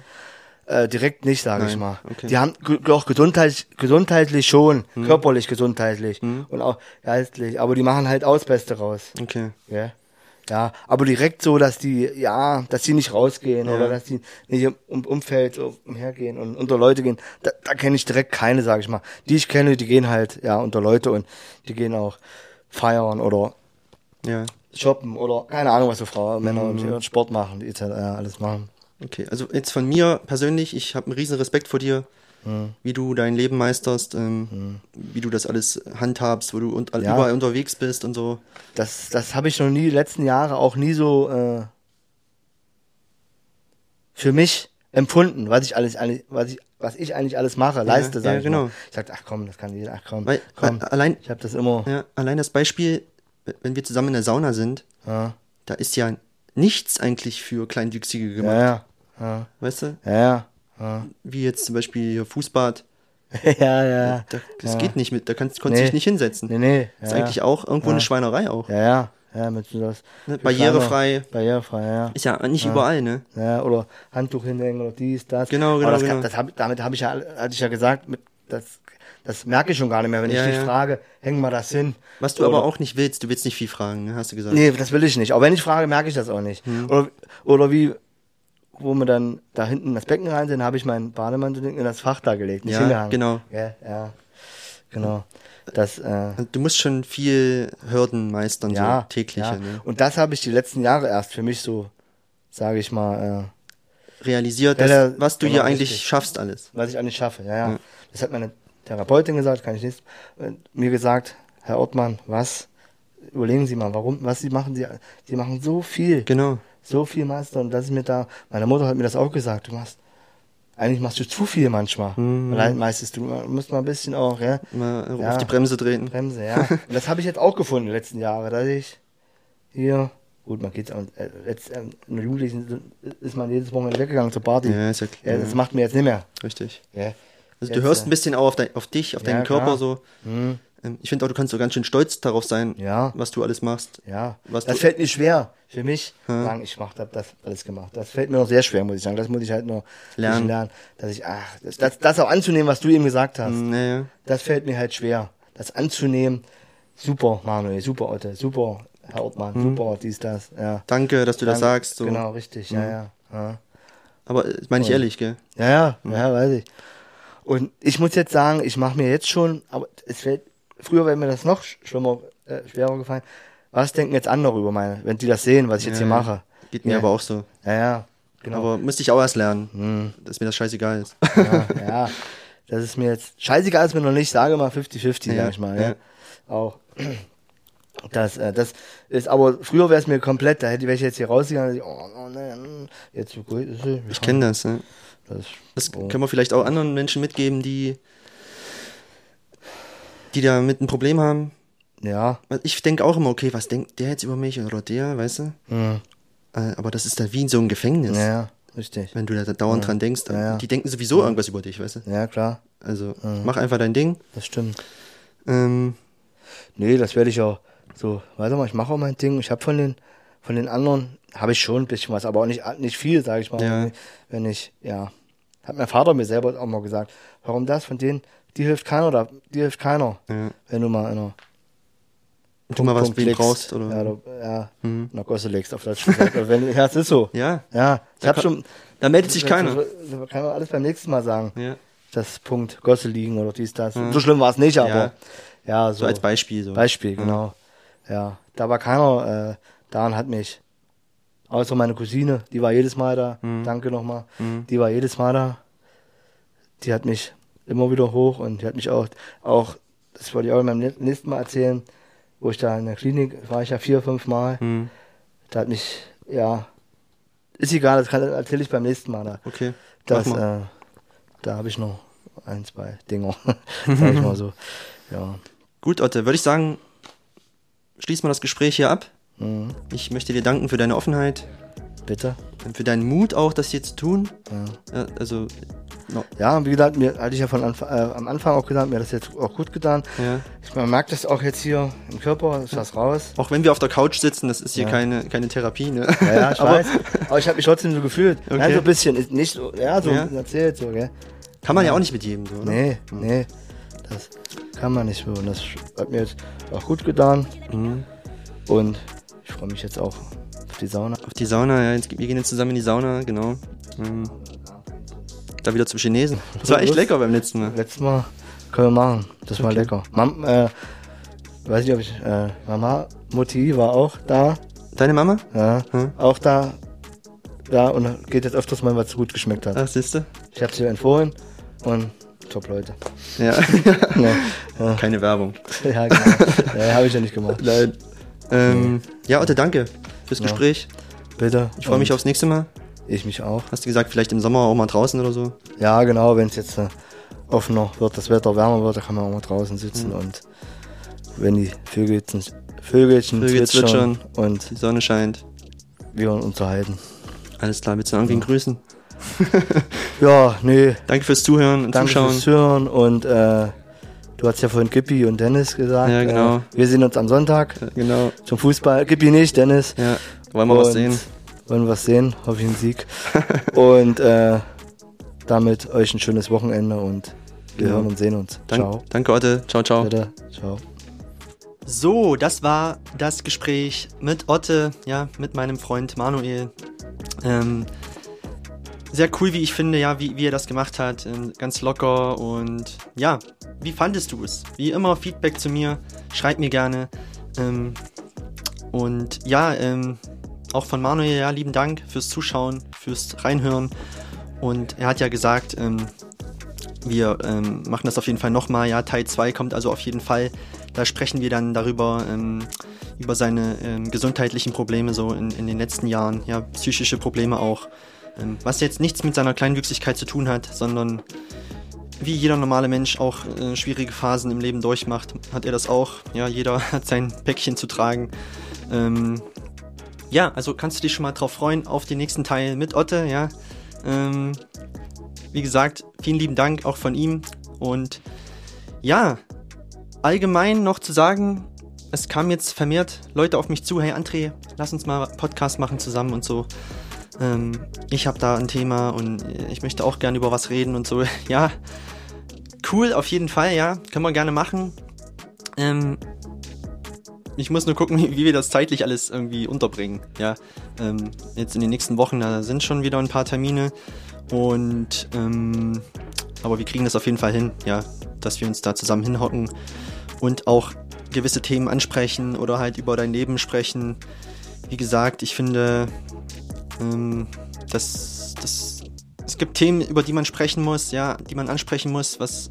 Äh, direkt nicht, sage ich Mhm. Mal. okay. Die haben auch gesundheitlich, gesundheitlich schon, Mhm. körperlich gesundheitlich und auch geistlich, aber die machen halt auch das Beste raus. okay. Ja. Ja, aber direkt so, dass die, ja, dass die nicht rausgehen Ja. oder dass die nicht im um Umfeld so umhergehen und unter Leute gehen, da, da kenne ich direkt keine, sage ich mal. Die ich kenne, die gehen halt, ja, unter Leute und die gehen auch feiern oder Ja. shoppen oder keine Ahnung, was so Frauen, Männer Mhm. und und Sport machen, die etc. Ja, alles machen. Okay, also jetzt von mir persönlich, ich habe einen riesen Respekt vor dir, wie du dein Leben meisterst, ähm, wie du das alles handhabst, wo du und, Ja. überall unterwegs bist und so. Das, das habe ich noch nie, die letzten Jahre auch nie so äh, für mich empfunden, was ich alles, was ich, was ich eigentlich alles mache, leiste, sag ja, ich genau. mal. Ich sag, ach komm, das kann jeder, ach komm, Weil komm. allein, Ich habe das immer. ja, allein das Beispiel, wenn wir zusammen in der Sauna sind, Ja, da ist ja nichts eigentlich für Kleinwüchsige gemacht, ja, ja, weißt du? ja, ja, ja, Wie jetzt zum Beispiel hier Fußbad, <laughs> ja, ja. da, das ja. geht nicht mit, da kannst, konntest du Nee. dich nicht hinsetzen. Nee, nee. Das ist ja, eigentlich auch irgendwo eine Schweinerei auch. Ja, ja, ja, mit das. Ne, barrierefrei. Barrierefrei, ja. Ist ja nicht überall, ne? Ja, oder Handtuch hinhängen oder dies, das. Genau, genau, Aber das, genau. Das hab, damit habe ich ja, hatte ich ja gesagt, mit, das, das merke ich schon gar nicht mehr, wenn Ja, ich dich ja. frage, häng mal das hin. Was du Oder- aber auch nicht willst, du willst nicht viel fragen, ne? hast du gesagt. Nee, das will ich nicht. Auch wenn ich frage, merke ich das auch nicht. Hm. Oder, oder wie, wo wir dann da hinten in das Becken rein sind, habe ich meinen Bademantel in das Fach da gelegt, nicht Ja, hingehangen. genau. Ja, ja. Genau. Das, äh, Du musst schon viel Hürden meistern, ja, so tägliche. ja. Ne? Und das habe ich die letzten Jahre erst für mich so, sage ich mal, äh, Realisiert, dass, ja, was du genau, hier eigentlich richtig. schaffst alles. was ich eigentlich schaffe. Ja, ja. Ja. Das hat meine Therapeutin gesagt, kann ich nicht. äh, Mir gesagt, Herr Ortmann, was? Überlegen Sie mal, warum, was Sie machen. Sie, Sie machen so viel. Genau. So viel du und das ist mir da, meine Mutter hat mir das auch gesagt, du machst, eigentlich machst du zu viel manchmal. Mhm. Weil meistens, du musst mal ein bisschen auch, ja, Mal Ja. auf die Bremse treten. Bremse, ja. <laughs> und das habe ich jetzt auch gefunden die letzten Jahre, dass ich hier, gut, man geht auch, äh, letzt, äh, in der Jugendlichen ist man jedes Wochenende weggegangen zur Party. Ja, ist ja klar. Ja, das macht mir jetzt nicht mehr. Richtig. Ja. Also Jetzt, du hörst äh, ein bisschen auch auf, dein, auf dich, auf deinen Körper klar. so. Mhm. Ähm, Ich finde auch, du kannst so ganz schön stolz darauf sein, Ja. was du alles machst. Ja, Was das fällt mir schwer für mich, Ja. sagen, ich mach, hab das alles gemacht. Das fällt mir noch sehr schwer, muss ich sagen. Das muss ich halt noch Lernen. lernen, dass ich, ach, das, das, das auch anzunehmen, was du eben gesagt hast. Naja. Das fällt mir halt schwer, das anzunehmen. Super, Manuel, super, Otte, super, Herr Ortmann, super, dies, das, ja. Danke, dass du das Danke. sagst. So. Genau, richtig, ja, ja, ja. Aber äh, meine ich Und- ehrlich, gell? Ja, ja, ja, weiß ich. Und ich muss jetzt sagen, ich mache mir jetzt schon, aber es fällt, früher wäre mir das noch sch- schlimmer, äh, schwerer gefallen. Was denken jetzt andere über meine, wenn die das sehen, was ich jetzt Ja, hier ja. mache? Geht mir Ja. aber auch so. Ja, ja, genau. Aber müsste ich auch erst lernen, Hm. dass mir das scheißegal ist. ja, <laughs> ja, das ist mir jetzt scheißegal, ist mir noch nicht, sage mal 50-50, Ja, sag ich mal, ja. Auch. Das, äh, das ist, aber früher wäre es mir komplett, da hätte ich jetzt hier rausgegangen, und oh, oh mm, jetzt so gut, ist Ich kenne das. Ne? das. Das Oh. können wir vielleicht auch anderen Menschen mitgeben, die, die damit ein Problem haben. Ja, Ich denke auch immer, okay, was denkt der jetzt über mich oder der, weißt du? hm, Äh, Aber das ist dann wie in so einem Gefängnis, ja, ja, richtig. wenn du da dauernd dran denkst. Ja, ja. Die denken sowieso irgendwas über dich, weißt du? Ja, klar, Also mach einfach dein Ding. das stimmt. Ähm, Nee, das werde ich auch so, warte mal, ich mache auch mein Ding. Ich habe von den, von den anderen, habe ich schon ein bisschen was, aber auch nicht, nicht viel, sage ich mal. Ja. Wenn ich, ja, hat mein Vater mir selber auch mal gesagt, warum das von denen, die hilft keiner oder die hilft keiner, ja. wenn du mal einer Du mal was Punkt legst. brauchst, oder? Ja, oder, ja Mhm. der Gosse legst auf Deutsch gesagt. Oder wenn, ja, es ist so. Ja, Ja, ich habe schon. da meldet sich keiner. Das kann man alles beim nächsten Mal sagen. Ja. das Punkt Gosse liegen oder dies, das. So schlimm war es nicht, aber Ja. ja, so, So als Beispiel. So. Beispiel, genau. Ja, da war keiner äh, da und hat mich, außer meine Cousine, die war jedes Mal da. Danke nochmal. Die war jedes Mal da. Die hat mich immer wieder hoch und die hat mich auch, auch, das wollte ich auch beim nächsten Mal erzählen, wo ich da in der Klinik war ich ja vier, fünf Mal. Hm. Da hat mich, ja, ist egal, das kann- erzähle ich beim nächsten Mal da. Okay. Das, äh, da habe ich noch ein, zwei Dinger, <laughs> sag ich mal so. Ja. Gut, Otte, würde ich sagen, schließen wir das Gespräch hier ab. Mhm. Ich möchte dir danken für deine Offenheit, Bitte. und für deinen Mut auch, das hier zu tun. Ja, also, no, Ja, und wie gesagt, mir hatte ich ja von Anfang, äh, am Anfang auch gesagt, mir hat das jetzt auch gut getan. ja. Ich, man merkt das auch jetzt hier im Körper, ist was raus. Auch wenn wir auf der Couch sitzen, das ist hier Ja. keine, keine Therapie, ne? Ja, ja, ich <laughs> Aber weiß. Aber ich habe mich trotzdem so gefühlt. Okay. Nein, so ein bisschen. ist Nicht so, ja, so Ja. erzählt so, gell? Kann man ja auch nicht mit jedem, so, ne? Nee, nee. Das kann man nicht so. Und das hat mir jetzt auch gut getan. Mhm. Und ich freue mich jetzt auch auf die Sauna. Auf die Sauna, ja, jetzt, wir gehen jetzt zusammen in die Sauna, genau. Ähm, da wieder zum Chinesen. Das war echt lecker beim letzten Mal. Letztes Mal können wir machen. Das war Okay. lecker. Mam, äh, weiß nicht, ob ich, äh, Mama, Mutti war auch da. Deine Mama? Ja, Hm. auch da. Ja, und geht jetzt öfters mal, was gut geschmeckt hat. Ach, siehste? Ich habe sie empfohlen und top Leute. Ja. <laughs> Ja, ja, Keine Werbung. <laughs> ja genau. ja, habe ich ja nicht gemacht. Nein. Ähm, ja, Otte, danke fürs. Gespräch. Bitte. Ich freue mich aufs nächste Mal. Ich mich auch. Hast du gesagt, vielleicht im Sommer auch mal draußen oder so? Ja, genau, wenn es jetzt äh, offener wird, das Wetter wärmer wird, dann kann man auch mal draußen sitzen Mhm. und wenn die Vögelchen, Vögelchen Vögel zwitschern, und Die Sonne scheint. wir uns unterhalten. Alles klar, willst du noch irgendwen grüßen? <laughs> Ja, nee, Danke fürs Zuhören und danke Zuschauen. fürs Hören und äh, du hast ja vorhin Gippi und Dennis gesagt. Ja, genau. Äh, wir sehen uns am Sonntag Ja, Genau. zum Fußball. Gippi nicht, Dennis. Ja, wollen wir was Und sehen? Wollen wir was sehen, hoffe ich einen Sieg. <laughs> und äh, damit euch ein schönes Wochenende und wir Genau. hören und sehen uns. Dank, Ciao. Danke, Otte. Ciao, ciao. Bitte. Ciao. So, das war das Gespräch mit Otte, ja, mit meinem Freund Manuel. Ähm, sehr cool, wie ich finde, ja, wie, wie er das gemacht hat. Ähm, ganz locker und ja, wie fandest du es? Wie immer, Feedback zu mir. Schreib mir gerne. Ähm, und ja, ähm, auch von Manuel, ja, lieben Dank fürs Zuschauen, fürs Reinhören. Und er hat ja gesagt, ähm, wir ähm, machen das auf jeden Fall nochmal. Ja, Teil 2 kommt also auf jeden Fall. Da sprechen wir dann darüber, ähm, über seine ähm, gesundheitlichen Probleme so in, in den letzten Jahren, ja, psychische Probleme auch. Ähm, was jetzt nichts mit seiner Kleinwüchsigkeit zu tun hat, sondern wie jeder normale Mensch auch äh, schwierige Phasen im Leben durchmacht, hat er das auch. Ja, jeder <laughs> hat sein Päckchen zu tragen. Ja, also kannst du dich schon mal drauf freuen auf den nächsten Teil mit Otte, ja. Ähm, wie gesagt, vielen lieben Dank auch von ihm. Und ja, allgemein noch zu sagen, es kamen jetzt vermehrt Leute auf mich zu, hey André, lass uns mal Podcast machen zusammen und so. Ähm, ich habe da ein Thema und ich möchte auch gerne über was reden und so. <laughs> Ja, cool, auf jeden Fall, ja, können wir gerne machen. Ähm, ich muss nur gucken, wie, <laughs> wie wir das zeitlich alles irgendwie unterbringen. Ja, ähm, jetzt in den nächsten Wochen, da sind schon wieder ein paar Termine und ähm, aber wir kriegen das auf jeden Fall hin, ja, dass wir uns da zusammen hinhocken und auch gewisse Themen ansprechen oder halt über dein Leben sprechen. Wie gesagt, ich finde, ähm, dass, dass es gibt Themen, über die man sprechen muss, ja, die man ansprechen muss, was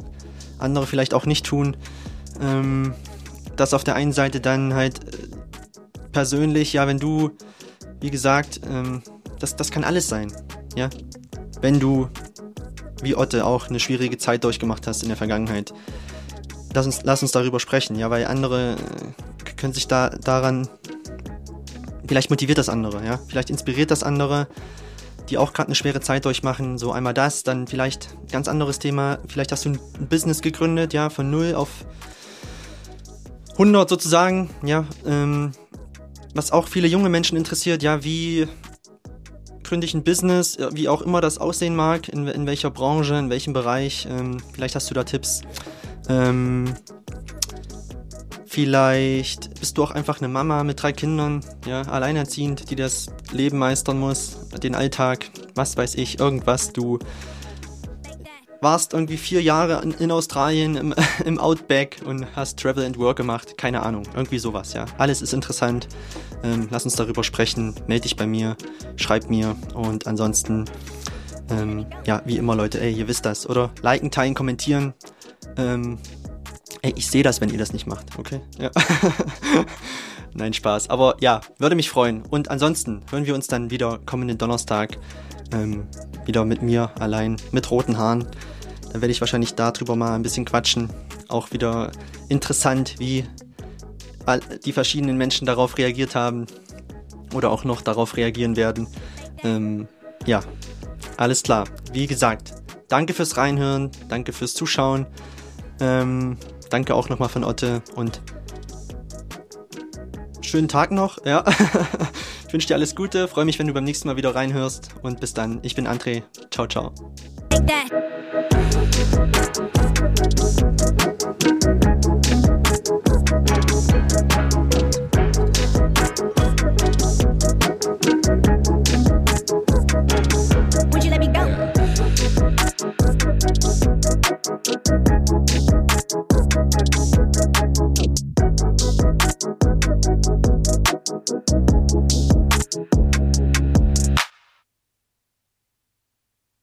andere vielleicht auch nicht tun. Ähm, das auf der einen Seite dann halt äh, persönlich, ja, wenn du, wie gesagt, ähm, das, das kann alles sein, ja. Wenn du, wie Otte, auch eine schwierige Zeit durchgemacht hast in der Vergangenheit, lass uns, lass uns darüber sprechen, ja, weil andere äh, können sich da daran, vielleicht motiviert das andere, ja, vielleicht inspiriert das andere, die auch gerade eine schwere Zeit durchmachen, so einmal das, dann vielleicht ganz anderes Thema, vielleicht hast du ein Business gegründet, ja, von null auf 100 sozusagen, ja, ähm, was auch viele junge Menschen interessiert, ja, wie gründe ich ein Business, wie auch immer das aussehen mag, in, in welcher Branche, in welchem Bereich, ähm, vielleicht hast du da Tipps. Ähm, vielleicht bist du auch einfach eine Mama mit drei Kindern, ja, alleinerziehend, die das Leben meistern muss, den Alltag, was weiß ich, irgendwas, du warst irgendwie vier Jahre in, in Australien im, <laughs> im, Outback und hast Travel and Work gemacht. Keine Ahnung, irgendwie sowas, ja. Alles ist interessant. Ähm, lass uns darüber sprechen. Meld dich bei mir, schreib mir und ansonsten, ähm, ja, wie immer, Leute, ey, ihr wisst das, oder? Liken, teilen, kommentieren. Ähm, ey, ich sehe das, wenn ihr das nicht macht, okay? Ja. <laughs> Nein, Spaß. Aber ja, würde mich freuen. Und ansonsten hören wir uns dann wieder kommenden Donnerstag ähm, wieder mit mir allein, mit roten Haaren. Dann werde ich wahrscheinlich darüber mal ein bisschen quatschen. Auch wieder interessant, wie die verschiedenen Menschen darauf reagiert haben oder auch noch darauf reagieren werden. Ähm, ja, alles klar. Wie gesagt, danke fürs Reinhören, danke fürs Zuschauen. Ähm, danke auch nochmal von Otte und schönen Tag noch. Ja. <laughs> ich wünsche dir alles Gute, freue mich, wenn du beim nächsten Mal wieder reinhörst und bis dann. Ich bin André. Ciao, ciao. Would you?